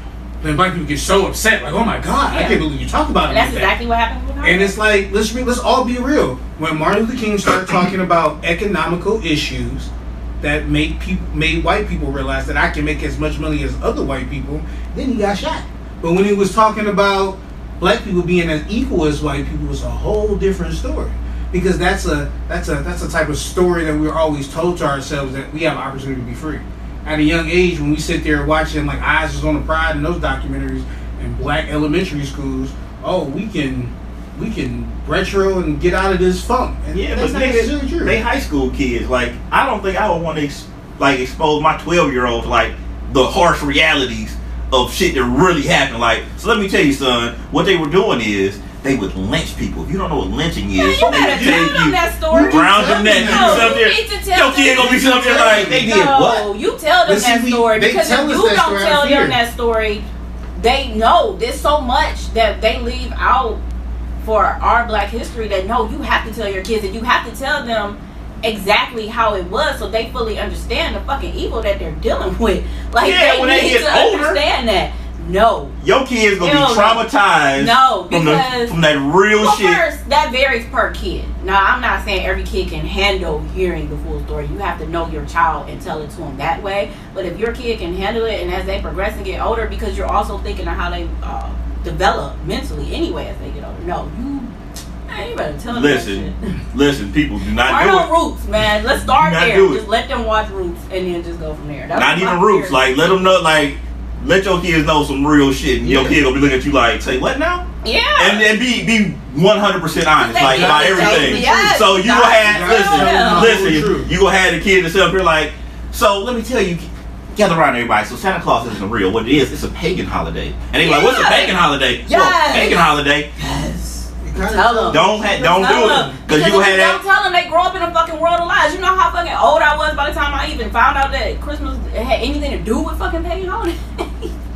then black people get so upset. Like, oh my god, I can't believe you talk about it And that's like that. exactly what happened with her. And it's like let's be, let's all be real. When Martin Luther King started talking about economical issues that make people made white people realize that I can make as much money as other white people, then he got shot. But when he was talking about black people being as equal as white people, it was a whole different story. Because that's a that's a that's a type of story that we're always told to ourselves that we have an opportunity to be free. At a young age, when we sit there watching like Eyes is on the Prize and those documentaries in black elementary schools, oh, we can we can retro and get out of this funk. And Yeah, that's but nigga, true. they high school kids. Like, I don't think I would want to ex- like expose my twelve year old to like the harsh realities of shit that really happened. Like, so let me tell you, son, what they were doing is they would lynch people. If you don't know what lynching is, Yeah, you they better tell them you, that story. round your neck, No, you there. need to tell Your kid gonna be there like they did no, what? you tell them see, that story because if you don't tell them that story, they know there's so much that they leave out for our Black history that no, you have to tell your kids and you have to tell them exactly how it was so they fully understand the fucking evil that they're dealing with. Like Yeah, they when they get to older. understand that. No, Your kids gonna Hell be traumatized No, from the because- from that real Well, shit. first, that varies per kid. Now, I'm not saying every kid can handle hearing the full story. You have to know your child and tell it to them that way. But if your kid can handle it, and as they progress and get older, because you're also thinking of how they uh, develop mentally anyway as they get older. No, you, man, you better tell them Listen, that shit. listen, people do not Start do on it. Roots, man. Let's start there. Just let them watch Roots, and then just go from there. That's Not even roots. Like let them know. Like let your kids know some real shit, and your kid gonna be looking at you like, say what now? yeah. And and be be one hundred percent honest, They like about everything. yes, So you gonna have listen, listen. You gonna have the kid that's up here like. So let me tell you. Gather around everybody. So Santa Claus isn't real. What it is, it's a pagan holiday. And they're like, what's a pagan holiday? Yes. Well, pagan holiday. yes. Tell them. Don't ha- don't Tell do them. it because Because you gonna if have don't tell them they grow up in a fucking world of lies. You know how fucking old I was by the time I even found out that Christmas had anything to do with fucking pagan holidays.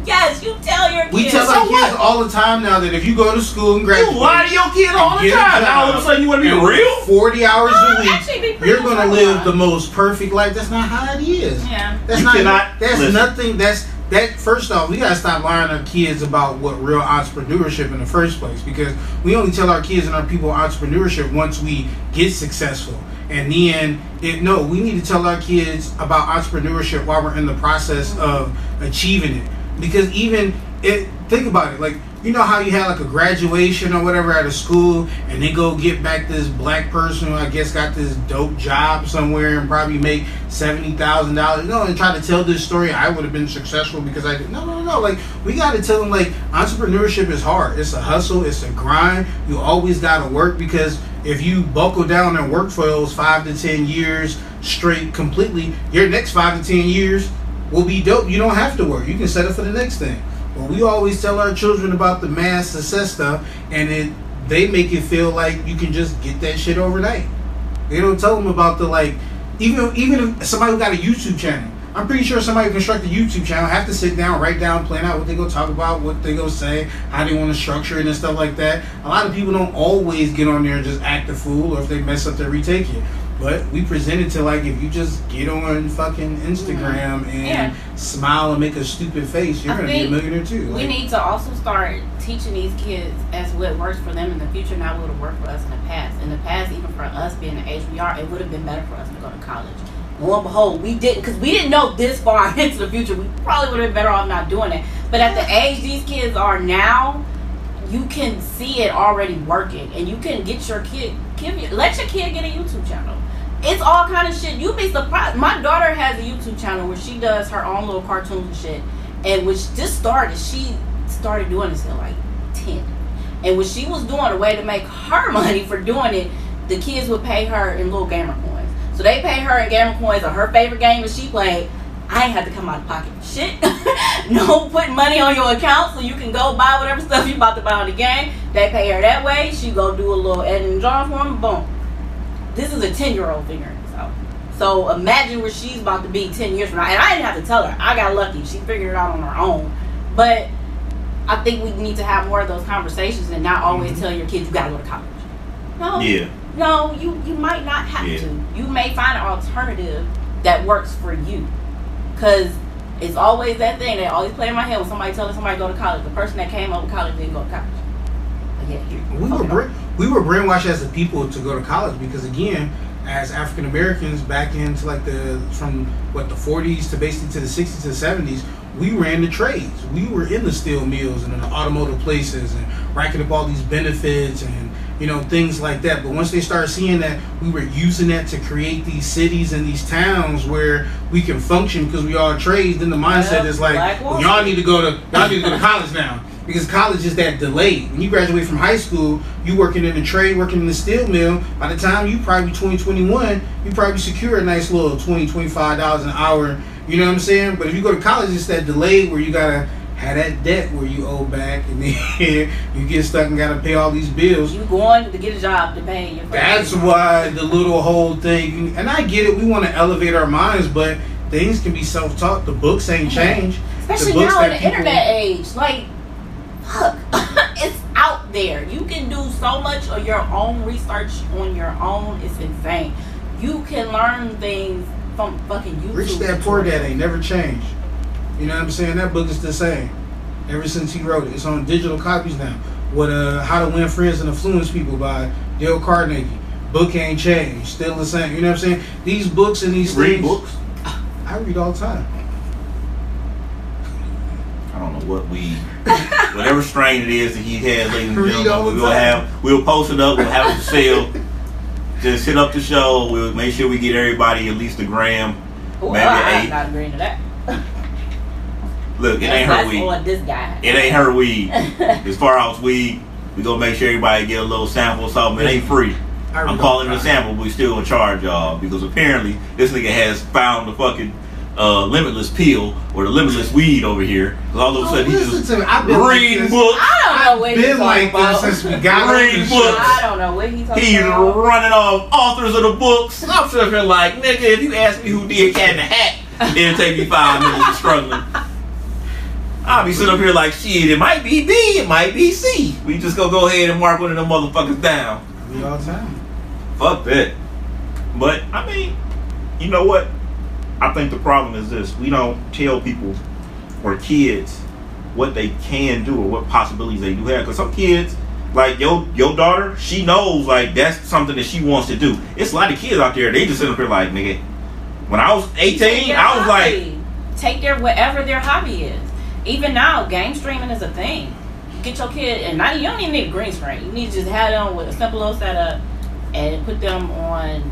yes, you tell your kids. We tell So our kids all the time now that if you go to school and graduate, You graduate, lie to your kid all the time. Now all of a sudden you want to be and real? forty hours Oh, a week, actually be pretty you're gonna live right. the most perfect life. That's not how it is. Yeah. That's You not. cannot- that's listen. nothing. That's that. First off, we gotta stop lying to our kids about what real entrepreneurship in the first place because we only tell our kids and our people entrepreneurship once we get successful. And then, it, no, we need to tell our kids about entrepreneurship while we're in the process of achieving it. Because even it think about it like you know how you had like a graduation or whatever at a school and they go get back this black person who i guess got this dope job somewhere and probably make $70000 you know and try to tell this story i would have been successful because i did no no no like we got to tell them like entrepreneurship is hard. It's a hustle it's a grind. You always got to work because if you buckle down and work for those five to ten years straight completely your next five to ten years will be dope you don't have to work you can set it for the next thing But we always tell our children about the mass success stuff, and it they make it feel like you can just get that shit overnight. They don't tell them about the like, even even if somebody who got a YouTube channel. I'm pretty sure somebody construct a YouTube channel have to sit down, write down, plan out what they go talk about, what they go say, how they want to structure it and stuff like that. A lot of people don't always get on there and just act a fool, or if they mess up, they retake it. But we presented to like if you just get on fucking Instagram and Yeah. smile and make a stupid face, you're I gonna be a millionaire too. We Like, need to also start teaching these kids as what works for them in the future, not what will work for us in the past. In the past, even for us being the age we are, it would have been better for us to go to college. Lo and behold, we didn't because we didn't know this far into the future. We probably would have been better off not doing it. But at the age these kids are now, you can see it already working, and you can get your kid, give your, let your kid get a YouTube channel. It's all kind of shit. You'd be surprised. My daughter has a YouTube channel where she does her own little cartoons and shit, and which just started. She started doing this at like ten, and when she was doing a way to make her money for doing it, the kids would pay her in little gamer coins. So they pay her in gamer coins or her favorite game that she played. I ain't had to come out of pocket shit. no putting money on your account so you can go buy whatever stuff you about to buy on the game. They pay her that way. She go do a little editing drawing for them. Boom. This is a 10 year old figuring this out. So imagine where she's about to be 10 years from now. And I didn't have to tell her. I got lucky. She figured it out on her own. But I think we need to have more of those conversations and not always Mhm. tell your kids you gotta go to college. No. Yeah. No, you you might not have Yeah. to. You may find an alternative that works for you. Cause it's always that thing that always play in my head when somebody telling somebody to go to college. The person that came up with college didn't go to college. Yeah, we were bra- we were brainwashed as a people to go to college because again, as African Americans back into like the from what the 40s to basically to the 60s to the 70s, we ran the trades. We were in the steel mills and in the automotive places and racking up all these benefits and you know things like that. But once they started seeing that we were using that to create these cities and these towns where we can function because we all trades, then the mindset Yep, is like, well, y'all need to go to y'all need to go to college now because college is that delayed. When you graduate from high school, you working in the trade, working in the steel mill. By the time you probably 20, you probably secure a nice little 20 dollars an hour. You know what I'm saying? But if you go to college, it's that delay where you gotta have that debt where you owe back, and then you get stuck and gotta pay all these bills. You going to get a job to pay your That's why the little whole thing, and I get it. We want to elevate our minds, but things can be self-taught. The books ain't changed. Especially the books now in the internet age. Like, fuck. it's out there. You can do so much of your own research on your own. It's insane. You can learn things from fucking YouTube. Rich Dad Poor Dad ain't never changed. You know what I'm saying? That book is the same ever since he wrote it. It's on digital copies now. What uh, How to Win Friends and Influence People by Dale Carnegie. Book ain't changed, still the same. You know what I'm saying? These books and these Read things. books. I read all the time. I don't know what we, whatever strain it is that he has, ladies and Read all gentlemen, the we'll have, we'll post it up, we'll have it for sale. Just hit up the show. We'll make sure we get everybody at least a gram. Ooh, Maybe I'm eight. not agreeing to that. Look, it ain't her weed. this guy. It ain't her weed. As far as weed, we gonna make sure everybody get a little sample of something. It ain't free. I read I'm calling the it a sample, but we still gonna charge y'all because apparently this nigga has found the fucking uh, limitless pill or the limitless weed over here. 'Cause all of a Oh, sudden he listen just to me. I've been like books. I don't know what I've he's been talking like about. this since we got Read books. I don't know what he's talking about. He's about. running off authors of the books. I'm sure here like, nigga, if you ask me who did Cat in the Hat, it'll take me five minutes of struggling. I'll be sitting up here like, shit, it might be B, it might be C. We just gonna go ahead and mark one of them motherfuckers down. I read all time. Fuck that. But, I mean, you know what? I think the problem is this. We don't tell people or kids what they can do or what possibilities they do have. Because some kids, like your your daughter, she knows like that's something that she wants to do. It's a lot of kids out there, they just sit up here like, nigga, when I was 18, I was like, take their whatever their hobby is. even now, game streaming is a thing. Get your kid, and not you don't even need a green screen. You need to just have them with a simple little setup and put them on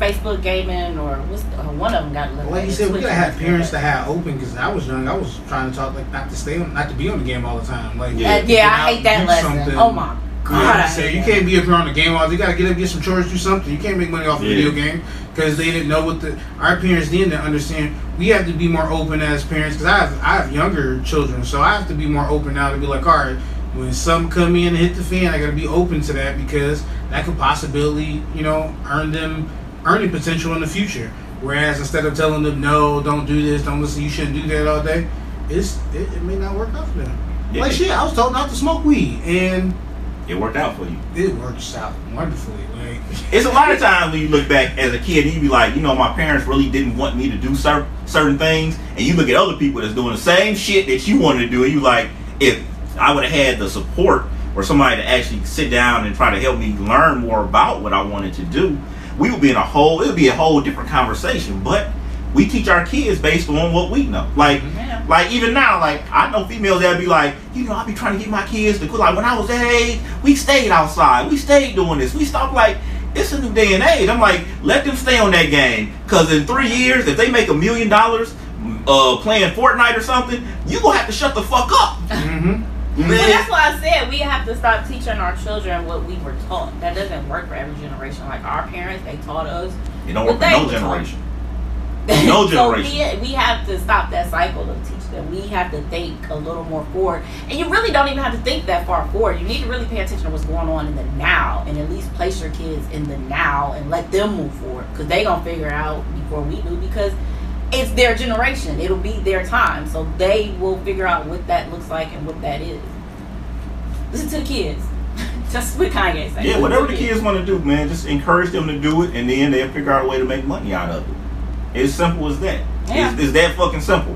Facebook gaming or what's the, uh, one of them got. Like you said, we gotta have parents that have open. Because I was young, I was trying to talk like not to stay on, not to be on the game all the time. Like Yeah, Yeah. uh, yeah, I hate that lesson. something. Oh my god, Yeah, I so you that. can't be up here on the game all. You gotta get up, get some chores, do something. You can't make money off a Yeah. video game because they didn't know what the. Our parents didn't understand. We have to be more open as parents because I have I have younger children, so I have to be more open now to be like, all right, when some come in and hit the fan, I gotta be open to that because that could possibly, you know, earn them earning potential in the future. Whereas instead of telling them no, don't do this, don't listen, you shouldn't do that all day, it's it, it may not work out for them. Yeah. Like shit, I was told not to smoke weed, and It worked out for you. it works out wonderfully. Like It's a lot of times when you look back as a kid and you be like, you know, my parents really didn't want me to do cer- certain things, and you look at other people that's doing the same shit that you wanted to do, and you like, if I would have had the support or somebody to actually sit down and try to help me learn more about what I wanted to do, we would be in a whole, it would be a whole different conversation. But we teach our kids based on what we know. Like, Yeah. like even now, like I know females that be like, you know, I be trying to get my kids to quit. Like when I was that age, we stayed outside, we stayed doing this, we stopped. Like it's a new day and age. I'm like, let them stay on that game, cause in three years, if they make a million dollars, uh, playing Fortnite or something, you gonna have to shut the fuck up. mm-hmm. Well, that's why I said we have to stop teaching our children what we were taught. That doesn't work for every generation. Like our parents, they taught us. it don't work for no generation. No so generation. we, we have to stop that cycle of teach them. We have to think a little more forward. And you really don't even have to think that far forward. You need to really pay attention to what's going on in the now and at least place your kids in the now and let them move forward. Because they going to figure out before we do because it's their generation. It'll be their time. So they will figure out what that looks like and what that is. Listen to the kids. Just what Kanye said. Yeah, whatever the kids want to do, man, just encourage them to do it, and then they'll figure out a way to make money out of it. It's simple as that. Yeah. It's, it's that fucking simple.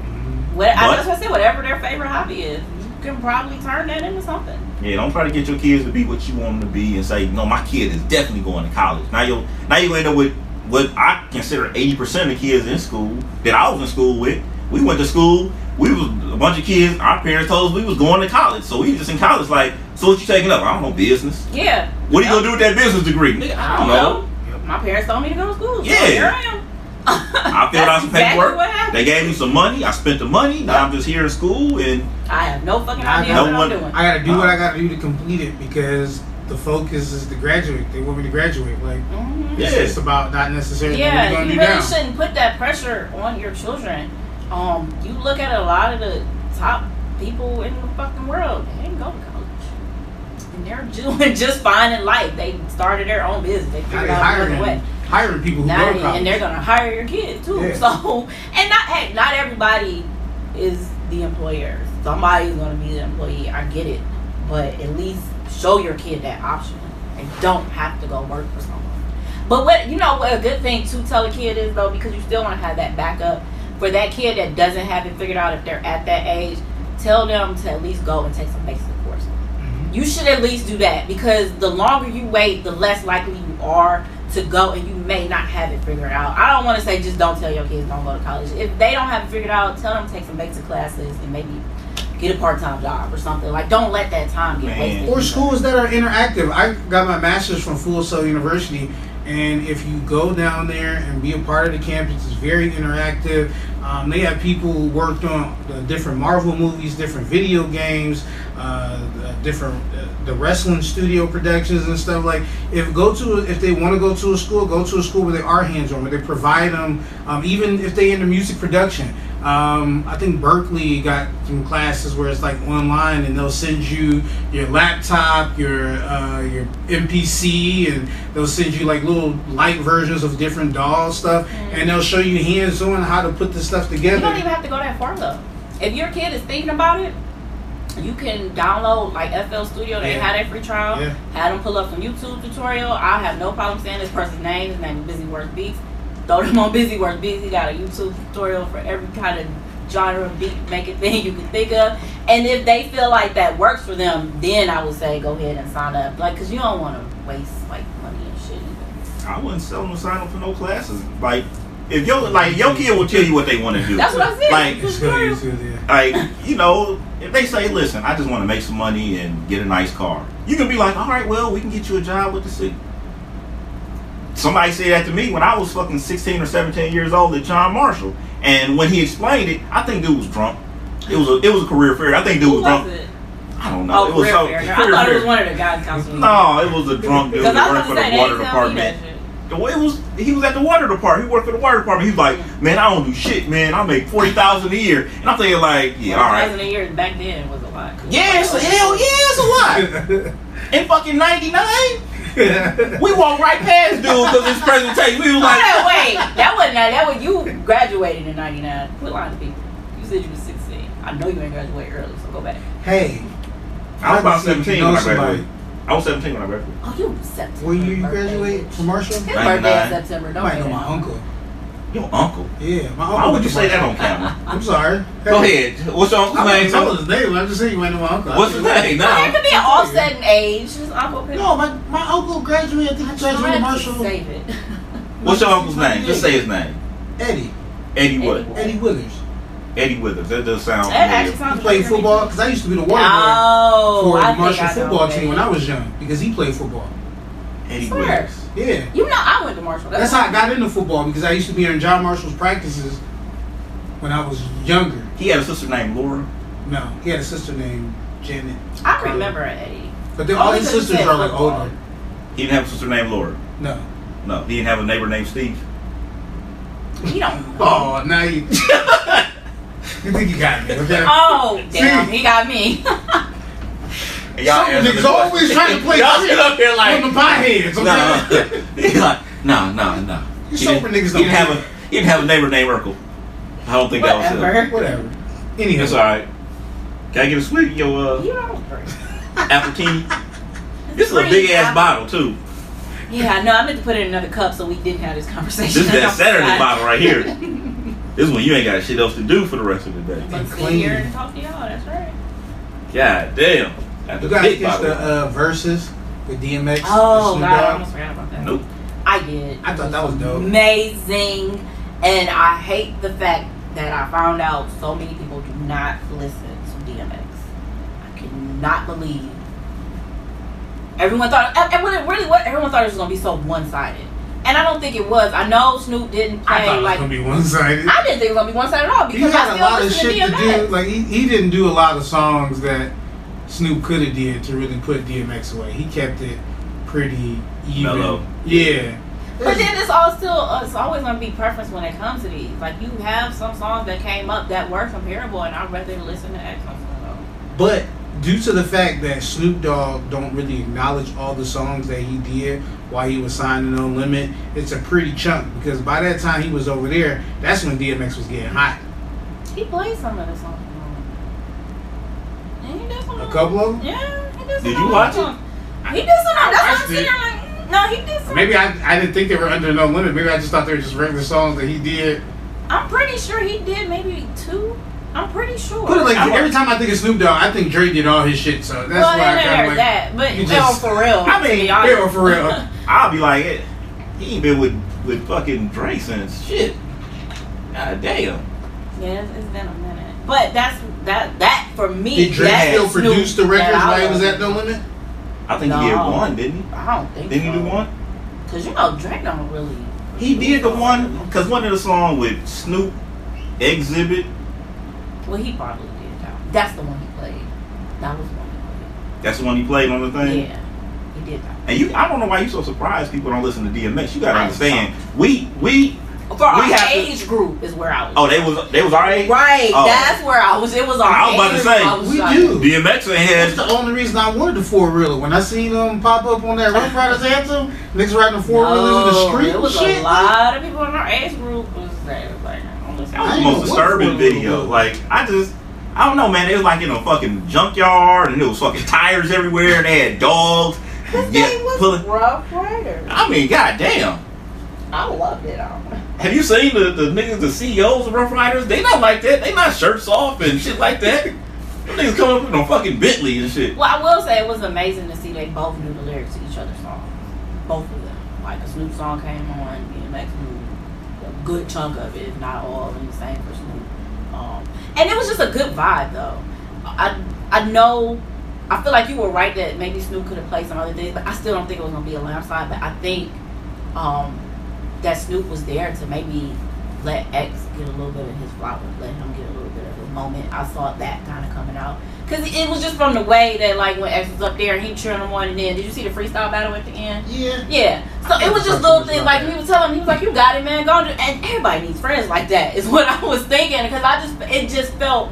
What, I But- just want to say, whatever their favorite hobby is, you can probably turn that into something. Yeah, don't try to get your kids to be what you want them to be and say, no, my kid is definitely going to college. Now you now you end up with what I consider eighty percent of the kids in school that I was in school with. We went to school. We was a bunch of kids. Our parents told us we was going to college, so we was just in college. Like, so what you taking up? I don't know business. Yeah. What are you gonna do with that business degree? Nigga, I don't know. My parents told me to go to school. So Yeah. here I am. I filled out some exactly paperwork. What happened. They gave me some money. I spent the money. Now I'm just here in school, and I have no fucking idea got- what one- I'm doing. I gotta do what uh-huh. I gotta do to complete it because the focus is to graduate. They want me to graduate. Like Mhm. Yeah. it's just about not necessarily Yeah, you're you do really now. shouldn't put that pressure on your children. Um, you look at a lot of the top people in the fucking world. They didn't go to college, and they're doing just fine in life. They started their own business. They Now figured they out another way. hiring hiring people who Now go to college. and they're gonna hire your kids too. Yeah. So and not hey, not everybody is the employer. Somebody's gonna be the employee. I get it, but at least show your kid that option. They don't have to go work for someone. But what you know, what a good thing to tell a kid is though, because you still want to have that backup for that kid that doesn't have it figured out. If they're at that age, tell them to at least go and take some basic courses Mhm. you should at least do that because the longer you wait, the less likely you are to go and you may not have it figured out. I don't want to say just don't tell your kids don't go to college. If they don't have it figured out, tell them to take some basic classes and maybe get a part time job or something. Like don't let that time get wasted. Or schools that are interactive. I got my master's from Full Sail University, and if you go down there and be a part of the campus, it's very interactive. Um, they have people who worked on the different Marvel movies, different video games, uh, the different uh, the wrestling studio productions and stuff. Like if go to if they want to go to a school, go to a school where they are hands on, where they provide them. Um, even if they into music production, um, I think Berklee got some classes where it's like online, and they'll send you your laptop, your uh, your MPC, and they'll send you like little light versions of different DAW stuff, and they'll show you hands on how to put this stuff together. you don't even have to go that far though. If your kid is thinking about it, you can download like FL Studio. They Yeah. had a free trial. Yeah. Had them pull up some YouTube tutorial. I have no problem saying this person's name. His name is Busy Works Beats. Throw them on Busy Work Busy got a YouTube tutorial for every kind of genre of beat making thing you can think of. And if they feel like that works for them, then I would say go ahead and sign up. Like, cause you don't want to waste like money and shit. Either. I wouldn't sell them to sign up for no classes. Like, if if your like your kid will tell you what they want to do. That's what I said. Like, It's good, it's yeah. like you know, if they say, "Listen, I just want to make some money and get a nice car," you can be like, "All right, well, we can get you a job with the city." Somebody said that to me when I was fucking 16 or 17 years old at John Marshall, and when he explained it, I think dude was drunk. It was a it was a career fair. I think dude Who was was drunk. it? I don't know. Oh, it was career so fair. I career thought it was one of the guys counseling. No, it was a drunk dude Because that I worked was for gonna the say, water they tell me that department. shit. The way it was, he was at the water department. He worked for the water department. He's was like, "Man, I don't do shit, man. I make forty thousand a year." And I'm thinking, like, "Yeah, all Thousand a year back then was a lot. Yeah, it's a, hell yeah, it's a lot. In fucking '99, we walked right past dude because his presentation. We was like, on, wait. That wasn't that. That was you graduated in '99. Quit lying to people. You said you was 16. I know you ain't graduated early, so go back. hey, I was about I'd like to see if 17 when I graduated. I was 17 when I graduated. Oh, you was September. What year you birthday, graduate from Marshall? His birthday in September. Don't might know my uncle. Your uncle. Yeah, my uncle. Why would you say that on camera? I'm sorry. Go ahead. What's your uncle's I'm not name? telling his name. I'm just saying you might know my uncle. What's his name? Well, there could be an offset in age. His uncle could. No, my, my uncle graduated. I think he graduated Marshall. Save it. What's your uncle's name? Just say his name. Eddie. Eddie what? Eddie. Eddie Withers. Eddie Withers. That does sound That actually familiar. sounds He played football because I used to be the water boy Oh, for the Marshall football team when I was young because he played football. Eddie Swear. Withers. Yeah. You know, I went to Marshall. That's how I got into football because I used to be in John Marshall's practices when I was younger. He had a sister named Laura. No, he had a sister named Janet. I remember Eddie. But then oh, all Only his sisters are like football. older. He didn't have a sister named Laura. No. No, he didn't have a neighbor named Steve. You don't. Oh, now you. you think you got me, okay? Oh, damn, See? he got me. And y'all Some niggas always trying to play y'all trick sit up here like, on the pie heads, okay? no, He like, no, no, no. You He sober didn't- niggas He don't didn't have a. He didn't have a neighbor named Urkel. I don't think that was him. Whatever. Whatever. Anyhow. That's all right. Can I get a sweet in your uh, You don't drink. apple tea? This is a big ass bottle too. Yeah, no, I meant to put it in another cup so we didn't have this conversation. This is that Saturday forgot. bottle right here. This is when you ain't got shit else to do for the rest of the day. But And sit clean. here and talk to y'all. That's right. God damn. That's You guys big catch the uh, Verzuz with DMX? Oh and Snoop God, I almost forgot about that. Nope. I did. I thought that was dope. Amazing, and I hate the fact that I found out so many people do not listen to DMX. I cannot believe. Everyone thought, and really, really, what everyone thought it was gonna be so one-sided, and I don't think it was. I know Snoop didn't play I thought it was like gonna be one sided. I didn't think it was gonna be one-sided at all because He had I a still lot of shit to to do. Like he, he didn't do a lot of songs that Snoop could have did to really put DMX away. He kept it pretty even. Mellow. Yeah. But then it's all still uh, it's always gonna be preference when it comes to these. Like you have some songs that came up that were comparable, and I'd rather listen to X on some But due to the fact that Snoop Dogg don't really acknowledge all the songs that he did while he was signing No Limit, it's a pretty chunk because by that time he was over there, that's when DMX was getting hot. He played some of the songs. And he did some A couple of them? Yeah, he did some Did you them. watch it? He did some. I That's what watched I'm saying. it. Like, no, he did some. Maybe I, I didn't think they were under No Limit. Maybe I just thought they were just regular songs that he did. I'm pretty sure he did maybe two. I'm pretty sure. Put it like every time I think of Snoop Dogg, I think Dre did all his shit. So that's well, why I kind there's of like. that. But you you just- for real. I to mean, be honest. Yeah, for real. I'll be like, eh, he ain't been with with fucking Dre since shit. God damn. Yeah, it's, it's been a minute. But that's that that for me. Did Dre that's still Snoop produce the that records while he was at No Limit? I think he did one, didn't he? I don't think. Didn't he do one? Cause you know Dre don't really. He did the one because one of the song with Snoop Exhibit. Well, he probably did. That. That's the one he played. That was the one he That's the one he played on the played. thing. Yeah, he did that. And you, I don't know why you so surprised people don't listen to DMX. You gotta I understand. We we For our have to- age group is where I was. oh they was they was our age. Right, Oh. that's where I was. It was our I was about to say, I was We like- do. DMX That's had the only reason I wanted the four wheeler. When I seen them pop up on that Ruff Ryders anthem, niggas riding the four wheelers in the street It was shit. a lot of people in our age group was there. Like, that was I the most disturbing video. Like I just I don't know, man. It was like in a fucking junkyard and there was fucking tires everywhere and they had dogs. His Yeah, was pulling- Ruff Ryder. I mean, goddamn. I loved it. all. Have you seen the, the niggas, the CEOs of Ruff Ryders? They not like that. They not shirts off and shit like that. Them niggas coming up with no fucking Bentley and shit. Well, I will say it was amazing to see they both knew the lyrics to each other's songs. Both of them. Like a Snoop song came on, DMX knew a good chunk of it, if not all, in the same for Snoop. Um, and it was just a good vibe though. I I know. I feel like you were right that maybe Snoop could have played some other things, but I still don't think it was gonna be a landslide. But I think um, that Snoop was there to maybe let X get a little bit of his flowers, let him get a little bit of his moment. I saw that kind of coming out because it was just from the way that like when X was up there and he cheering him on, and then did you see the freestyle battle at the end? Yeah. Yeah. So it was just little things like he was telling him, he was like, "You got it, man. Go on." And everybody needs friends like that. Is what I was thinking because I just it just felt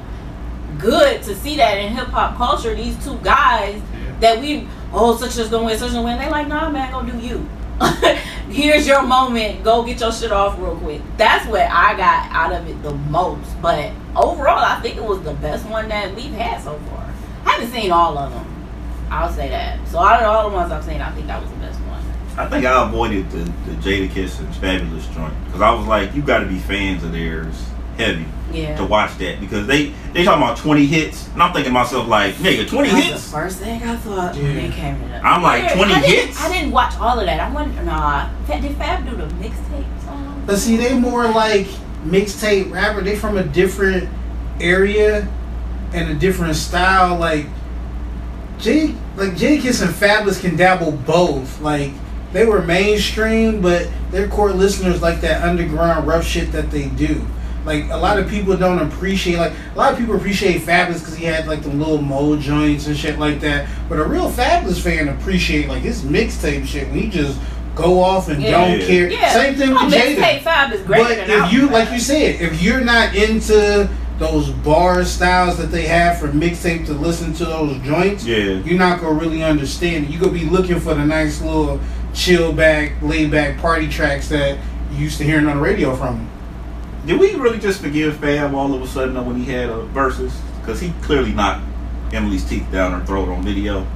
good to see that in hip hop culture. These two guys that we oh such as gonna win, such as win. They like, nah, man, go do you. Here's your moment. Go get your shit off real quick. That's what I got out of it the most. But overall, I think it was the best one that we've had so far. I haven't seen all of them. I'll say that. So out of all the ones I've seen, I think that was the best one. I think I avoided the, the Jadakiss and Fabolous joint because I was like, you got to be fans of theirs heavy Yeah. to watch that because they they talking about 20 hits and I'm thinking to myself like, nigga, 20 That hits. the first thing I thought when Yeah. it came to that. I'm like, Yeah, 20 I didn't- hits? I didn't watch all of that. I wonder, nah. Fa- Did Fab do the mixtape song? But see, they more like mixtape rapper. They from a different area and a different style. Like J, like Jadakiss and Fabolous can dabble both. Like they were mainstream, but their core listeners like that underground rough shit that they do. Like a lot of people don't appreciate. Like a lot of people appreciate Fabolous because he had like the little mo joints and shit like that. But a real Fabolous fan appreciate like his mixtape shit when he just go off and Yeah. don't Yeah. care. Yeah. Same thing oh, with Jada. mixtape Fab is great. But if you, like you said, if you're not into those bar styles that they have for mixtape to listen to those joints, Yeah. you're not gonna really understand it. You're gonna be looking for the nice little chill back, laid back party tracks that you used to hearing on the radio from him. Did we really just forgive Fab all of a sudden when he had a Verzuz? Because he clearly knocked Emily's teeth down her throat on video.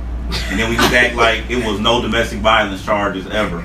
And then we just act like it was no domestic violence charges ever.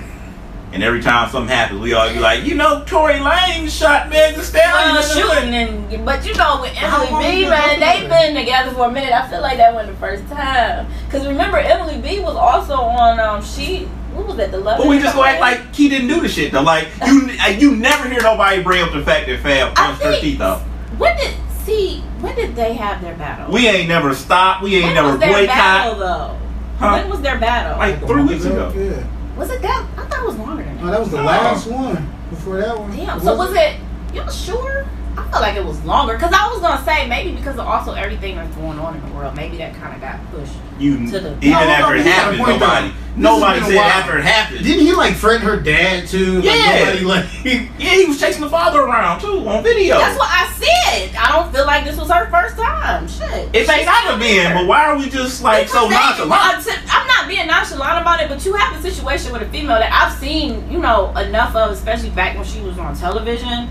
And every time something happens, we all be like, you know, Tory Lanez shot Meg Thee Stallion. well, shooting and but you know with Emily B man they've been together for a minute. I feel like that wasn't the first time. Cause remember Emily B was also on um she what was that the love. But we just go act like he didn't do the shit though. Like you, uh, you never hear nobody bring up the fact that Fab punched her teeth out. when did see when did they have their battle? We ain't never stopped. We ain't when never was their battle boycott. though? Huh? When was their battle? Like three weeks ago. Yeah. was it that? I thought it was longer than that. No, that was the No. last one. Before that one. Damn. So was it? it? You sure? I felt like it was longer because I was gonna say maybe because of also everything that's going on in the world, maybe that kind of got pushed. You To the- even No, no, after no, it you got a happened, point, though. nobody, This has nobody said after it happened. Didn't he like threaten her dad too? Like, Yeah. nobody, like, Yeah, he was chasing the father around too on video. That's what I said. I don't feel like this was her first time. Shit. it may not still have been, but why are we just like so Because they- nonchalant? I'm not being nonchalant about it, but you have a situation with a female that I've seen, you know, enough of, especially back when she was on television.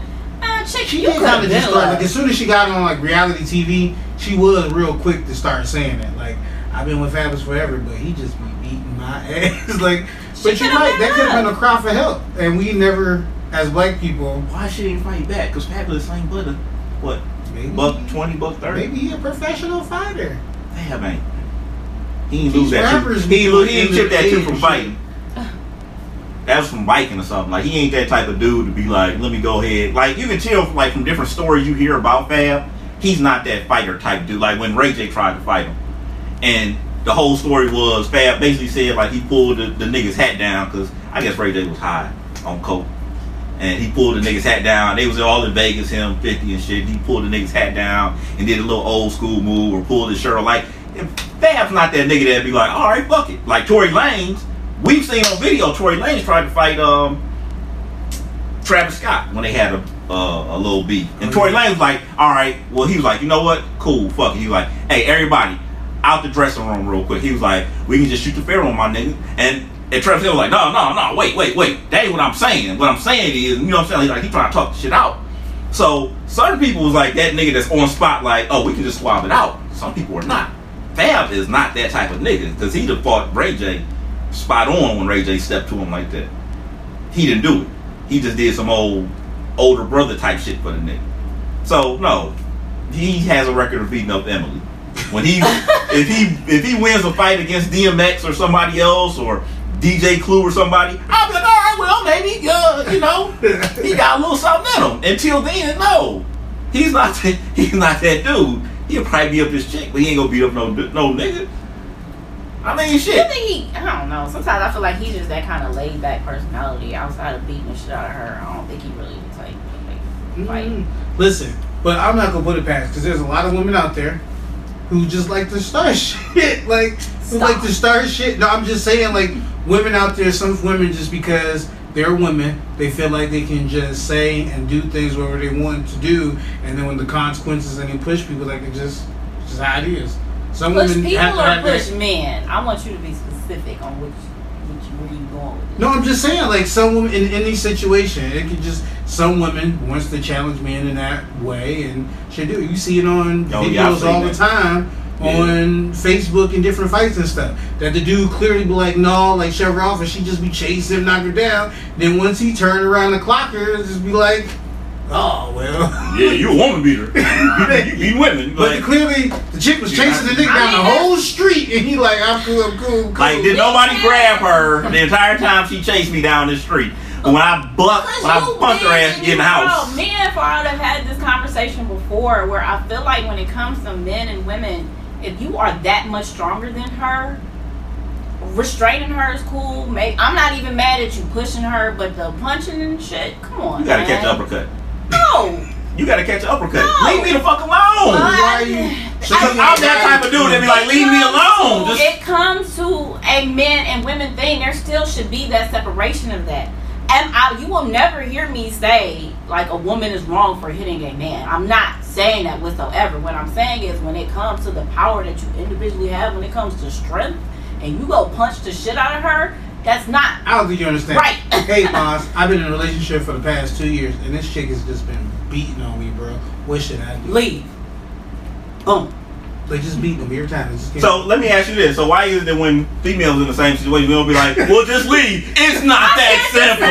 Man, chick, She you did could kind have of just start like, like as soon as she got on like reality TV, she was real quick to start saying that. Like I've been with Fabolous forever, but he just be beating my ass. like, but you're coulda right, that could have up. been a cry for help, and we never, as black people, Why she didn't fight back? Cause Fabolous ain't but a what maybe buck twenty, buck thirty. maybe he a professional fighter. Damn, ain't. He ain't These lose that. rappers Too. He ain't, lose- he ain't in chip that too age from and fighting. That was from biking or something. Like he ain't that type of dude to be like, let me go ahead. Like you can tell like from different stories you hear about Fab, he's not that fighter type dude. Like when Ray J tried to fight him, and the whole story was Fab basically said like he pulled the, the nigga's hat down because I guess Ray J was high on coke. And he pulled the nigga's hat down. They was all in Vegas, him 50 and shit. He pulled the nigga's hat down and did a little old school move or pulled his shirt. Like, if Fab's not that nigga that'd be like, all right, fuck it. Like Tory Lanez, we've seen on video Tory Lanez tried to fight um Travis Scott when they had a uh, a little beef. And Tory Lanez was like, all right, well, he was like, you know what? Cool, fuck it. He was like, hey, everybody, out the dressing room real quick. He was like, we can just shoot the fair on my nigga. And and Travis Scott was like, no, no, no, wait, wait, wait. That ain't what I'm saying. What I'm saying is, you know what I'm saying? He's like, he trying to talk the shit out. So certain people was like that nigga that's on spot, like, oh, we can just swap it out. Some people are not. Fab is not that type of nigga because he'd have fought Ray J spot on when Ray J stepped to him like that. He didn't do it. He just did some old older brother type shit for the nigga. So no, he has a record of beating up Emily. When he if he if he wins a fight against DMX or somebody else or DJ Clue or somebody, I'll be like, all right, well, maybe, uh, you know, he got a little something in him. Until then, no, he's not. That, he's not that dude. He'll probably beat up this chick, but he ain't gonna beat up no no nigga. I mean, shit. think he, I don't know. Sometimes I feel like he's just that kind of laid back personality. Outside of beating the shit out of her, I don't think he really like, like fight. Mm. Listen, but I'm not gonna put it past because there's a lot of women out there who just like to start shit. Like who Stop. like to start shit. No, I'm just saying like women out there. Some women just because they're women, they feel like they can just say and do things whatever they want to do, and then when the consequences and they push people, like it just it's just how it is. Some Push women have people to or have push that. men? I want you to be specific on which, which where you going with this. No, I'm just saying, like some women in any situation, it could just some women wants to challenge men in that way, and should do. You see it on Oh, videos seen all that. the time Yeah. on Facebook and different fights and stuff. That the dude clearly be like, no, like shove her off, and she just be chasing him, knock her down. Then once he turn around the clock her, just be like, Oh, oh well. Yeah, you a woman beater. you beat women. But Like, clearly, the chick was chasing the nigga down the whole street, and he like, I'm cool, I'm cool, cool. like did nobody grab her the entire time she chased me down the street? When I buck, when I you punched her ass to and get in the you house. girl, Me and Farad have had this conversation before where I feel like when it comes to men and women, if you are that much stronger than her, restraining her is cool. May I'm not even mad at you pushing her, but the punching and shit, come on. You gotta man. catch the uppercut. No. You gotta catch an uppercut. No. Leave me the fuck alone. Why are you? Because I'm that type of dude that be like, leave me alone. Just it comes to a men and women thing. There still should be that separation of that. And I, you will never hear me say like a woman is wrong for hitting a man. I'm not saying that whatsoever. What I'm saying is when it comes to the power that you individually have, when it comes to strength, and you go punch the shit out of her, that's not I don't think you understand. Right. hey, boss, I've been in a relationship for the past two years, and this chick has just been beating on me, bro. What should I do? leave. Boom. They just beat me every time. They just can't- So let me ask you this: So why is it that when females in the same situation, we don't be like, "Well, just leave"? It's not that simple.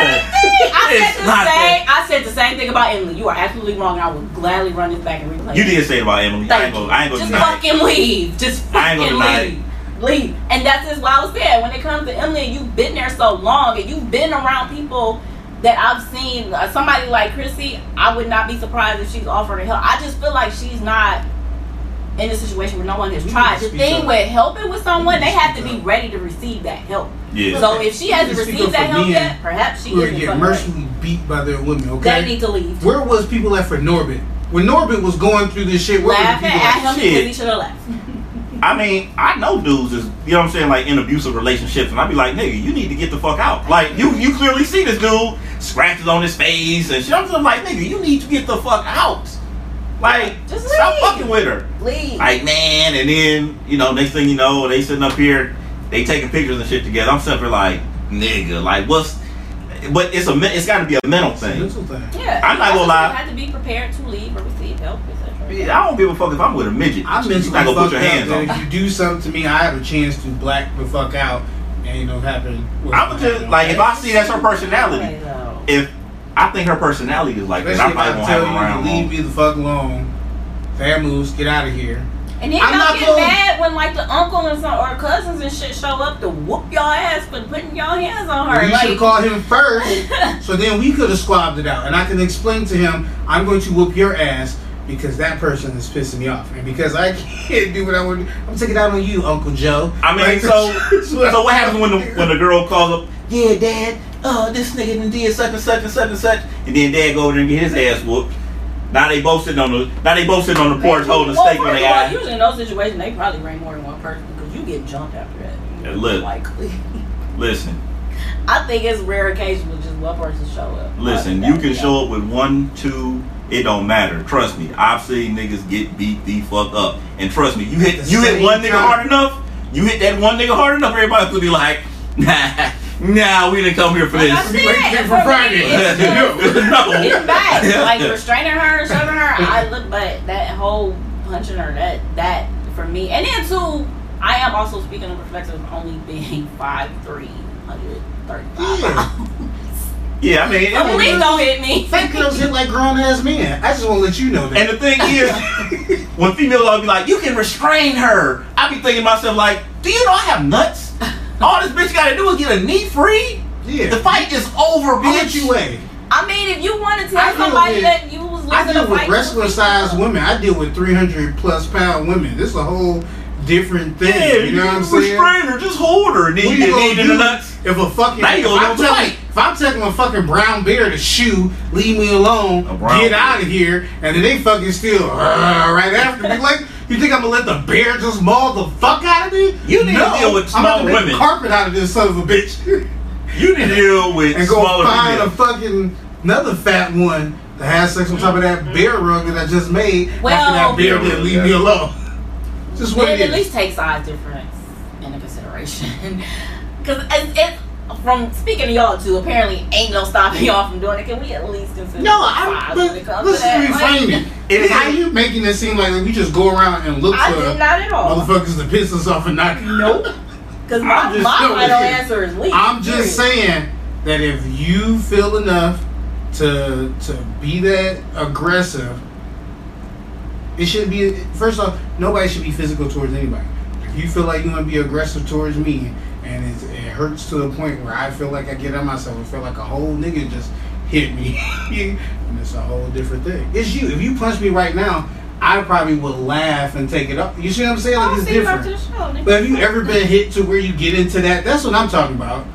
I It's said the not same. I said the same thing about Emily. You are absolutely wrong. and I would gladly run this back and replay. You it. did say it about Emily. I Thank ain't gonna, you. I ain't gonna Just deny. it. fucking leave. Just I ain't fucking gonna deny leave. Leave. And that's just why I was saying when it comes to Emily, you've been there so long, and you've been around people that I've seen. Uh, somebody like Chrissy, I would not be surprised if she's offering help. I just feel like she's not in a situation where no one has tried. The thing up. with helping with someone, they have to be up. ready to receive that help. Yeah. So if she hasn't need to speak received that help yet, perhaps she who are isn't getting fucking ready. mercifully beat by their women. They Okay. need to leave. Where was people at for Norbit? When Norbit was going through this shit, where were the people at him Shit. he should have left. I mean, I know dudes is you know what I'm saying, like in abusive relationships, and I'd be like, nigga, you need to get the fuck out. Like you, you clearly see this dude scratches on his face and shit. I'm just like, nigga, you need to get the fuck out. Like, Just stop leave. fucking with her. Leave. Like, man, and then you know, next thing you know, they sitting up here, they taking pictures and shit together. I'm sitting here like, nigga, like what's? But it's a, it's got to be a mental It's a thing. mental thing. Yeah, I'm not gonna lie. You have to be prepared to leave or receive help, etc. Yeah, I don't give a fuck if I'm with a midget. I'm you mentally not gonna put your hands on. if you do something to me, I have a chance to black the fuck out, and you know happen. I'm gonna just like if I see that's her personality. If I think her personality is like that, I Especially if probably won't tell have her you around to leave long. me the fuck alone. Bad moves, get out of here. And then I'm y'all not get gonna- mad when like the uncle and some or cousins and shit show up to whoop y'all ass for putting y'all hands on her. you should have called him first, so then we could have squabbed it out, and I can explain to him, I'm going to whoop your ass because that person is pissing me off, and because I can't do what I want. To do, I'm taking it out on you, Uncle Joe. I mean, Like, so so what happens when the when the girl calls up? Yeah, Dad, uh, this nigga done did such and such and such and such, and then Dad go over there and get his ass whooped. Now they both sitting on the now they both sitting on the porch holding a Well, steak on first their of all, eye. Usually in those situations, they probably bring more than one person because you get jumped after that. Yeah, look. Likely. Listen, I think it's rare occasion with just one person show up. listen, you can show up with one, two. It don't matter. Trust me. I've seen niggas get beat the fuck up, and trust me, you hit you hit one nigga time. hard enough. You hit that one nigga hard enough. Everybody's gonna be like, Nah, nah, we didn't come here for Like this. said, Wait, wait and for for Friday. me, it's just- no. It's bad. Like restraining her, shoving her. I look, but that whole punching her, that that for me, and then too, I am also speaking of perspective, of only being five three hundred thirty five Yeah. Pounds. Yeah, I mean, it So please don't hit me. Fat girls hit like grown ass men. I just want to let you know that. And the thing is, when females all be like, "You can restrain her," I be thinking to myself like, "Do you know I have nuts? All this bitch gotta do is get a knee free. Yeah. The fight is over, How much bitch. you weigh? I mean, if you want to I tell deal somebody with- that you was I losing deal a with fight, wrestler just sized speak up. women. I deal with 300 plus pound women. This is a whole different thing. Yeah, you know what I'm saying? Restrain her, just hold her, and then you you get gonna do nuts. if a fucking Now you if I'm, go telling, if I'm telling a fucking brown bear to shoe, leave me alone, get bear. out of here, and then they fucking still uh, right after me. Like you think I'm gonna let the bear just maul the fuck out of me? You need to deal with I'm about to small make women. Carpet out of this son of a bitch, You need to deal with and go smaller find a fucking another fat one that has sex on top of that bear rug that I just made Well- after that bear Bear didn't rug, leave me alone. Just what Then it at is. least take size difference into consideration. Because it, it, from speaking to y'all too, apparently ain't no stopping y'all from doing it. Can we at least consider No, I, when it but let's that? reframe Like, it. It is- How you making it seem like we just go around and look I for did not at all. motherfuckers to piss us off and not? Nope. Because my, I'm just my telling final you. answer is leave. I'm just period. saying that if you feel enough to to be that aggressive, it shouldn't be. First off, nobody should be physical towards anybody. If you feel like you want to be aggressive towards me, and it's, it hurts to the point where I feel like I get on myself and feel like a whole nigga just hit me, and it's a whole different thing. It's you. If you punch me right now, I probably would laugh and take it up. You see what I'm saying? Like it's oh, different. after the show. nigga. But have you ever been hit to where you get into that? That's what I'm talking about.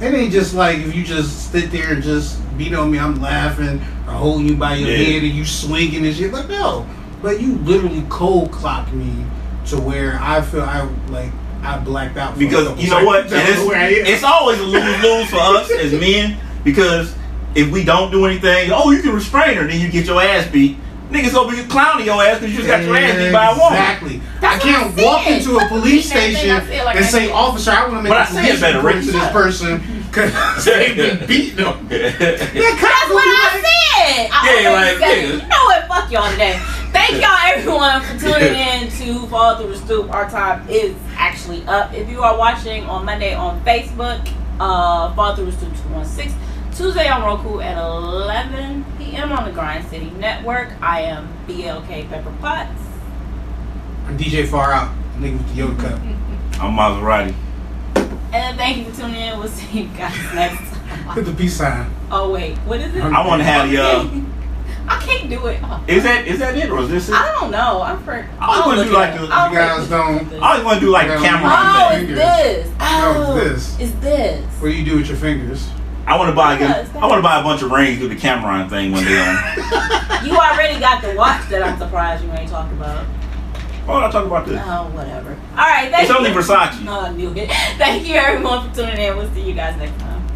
It ain't just like if you just sit there and just beat on me, I'm laughing or holding you by your Yeah. head and you swinging and shit. Like no, but you literally cold clocked me to where I feel I like I blacked out. For Because you know what? seconds. And Where I am. it's, it's always a lose lose for us as men because if we don't do anything, oh, you can restrain her, then you get your ass beat. Niggas gonna be clowning your ass because you just got your ass beat by a woman. Exactly. That's I can't I'm walk saying. into a police station I like and say, "Officer, I want to make But I a say it police better, report to this person because they've been beating them." Yeah, That's what I said. I Yeah, like, said You know what? Fuck y'all today. Thank y'all everyone for tuning in to Fall Through the Stoop. Our time is actually up. If you are watching on Monday on Facebook, uh, Fall Through the Stoop 216. Tuesday on Roku at 11 p.m. on the Grind City Network. I am BLK Pepper Potts. I'm DJ PharOut, nigga with the Yoda cup. I'm Maseratii. And thank you for tuning in. We'll see you guys next time. Hit the peace sign. Oh, wait. What is it? I want to have the. Uh, I can't do it. Oh. is that is that it or is this it? I I don't know. I'm for. I always wanna do like the- You guys don't- always want to do like Yeah, camera Oh, thing. it's this. Oh, No, it's this. It's this. What do you do with your fingers? I want to buy Yeah, a, it's. I want to buy a bunch of rings, do the camera thing one day on. You already got the watch that I'm surprised you ain't talked about. Why would I talk about this? Oh, whatever. All right, thank It's you. only Versace. Oh, I knew it. Thank you everyone for tuning in. We'll see you guys next time.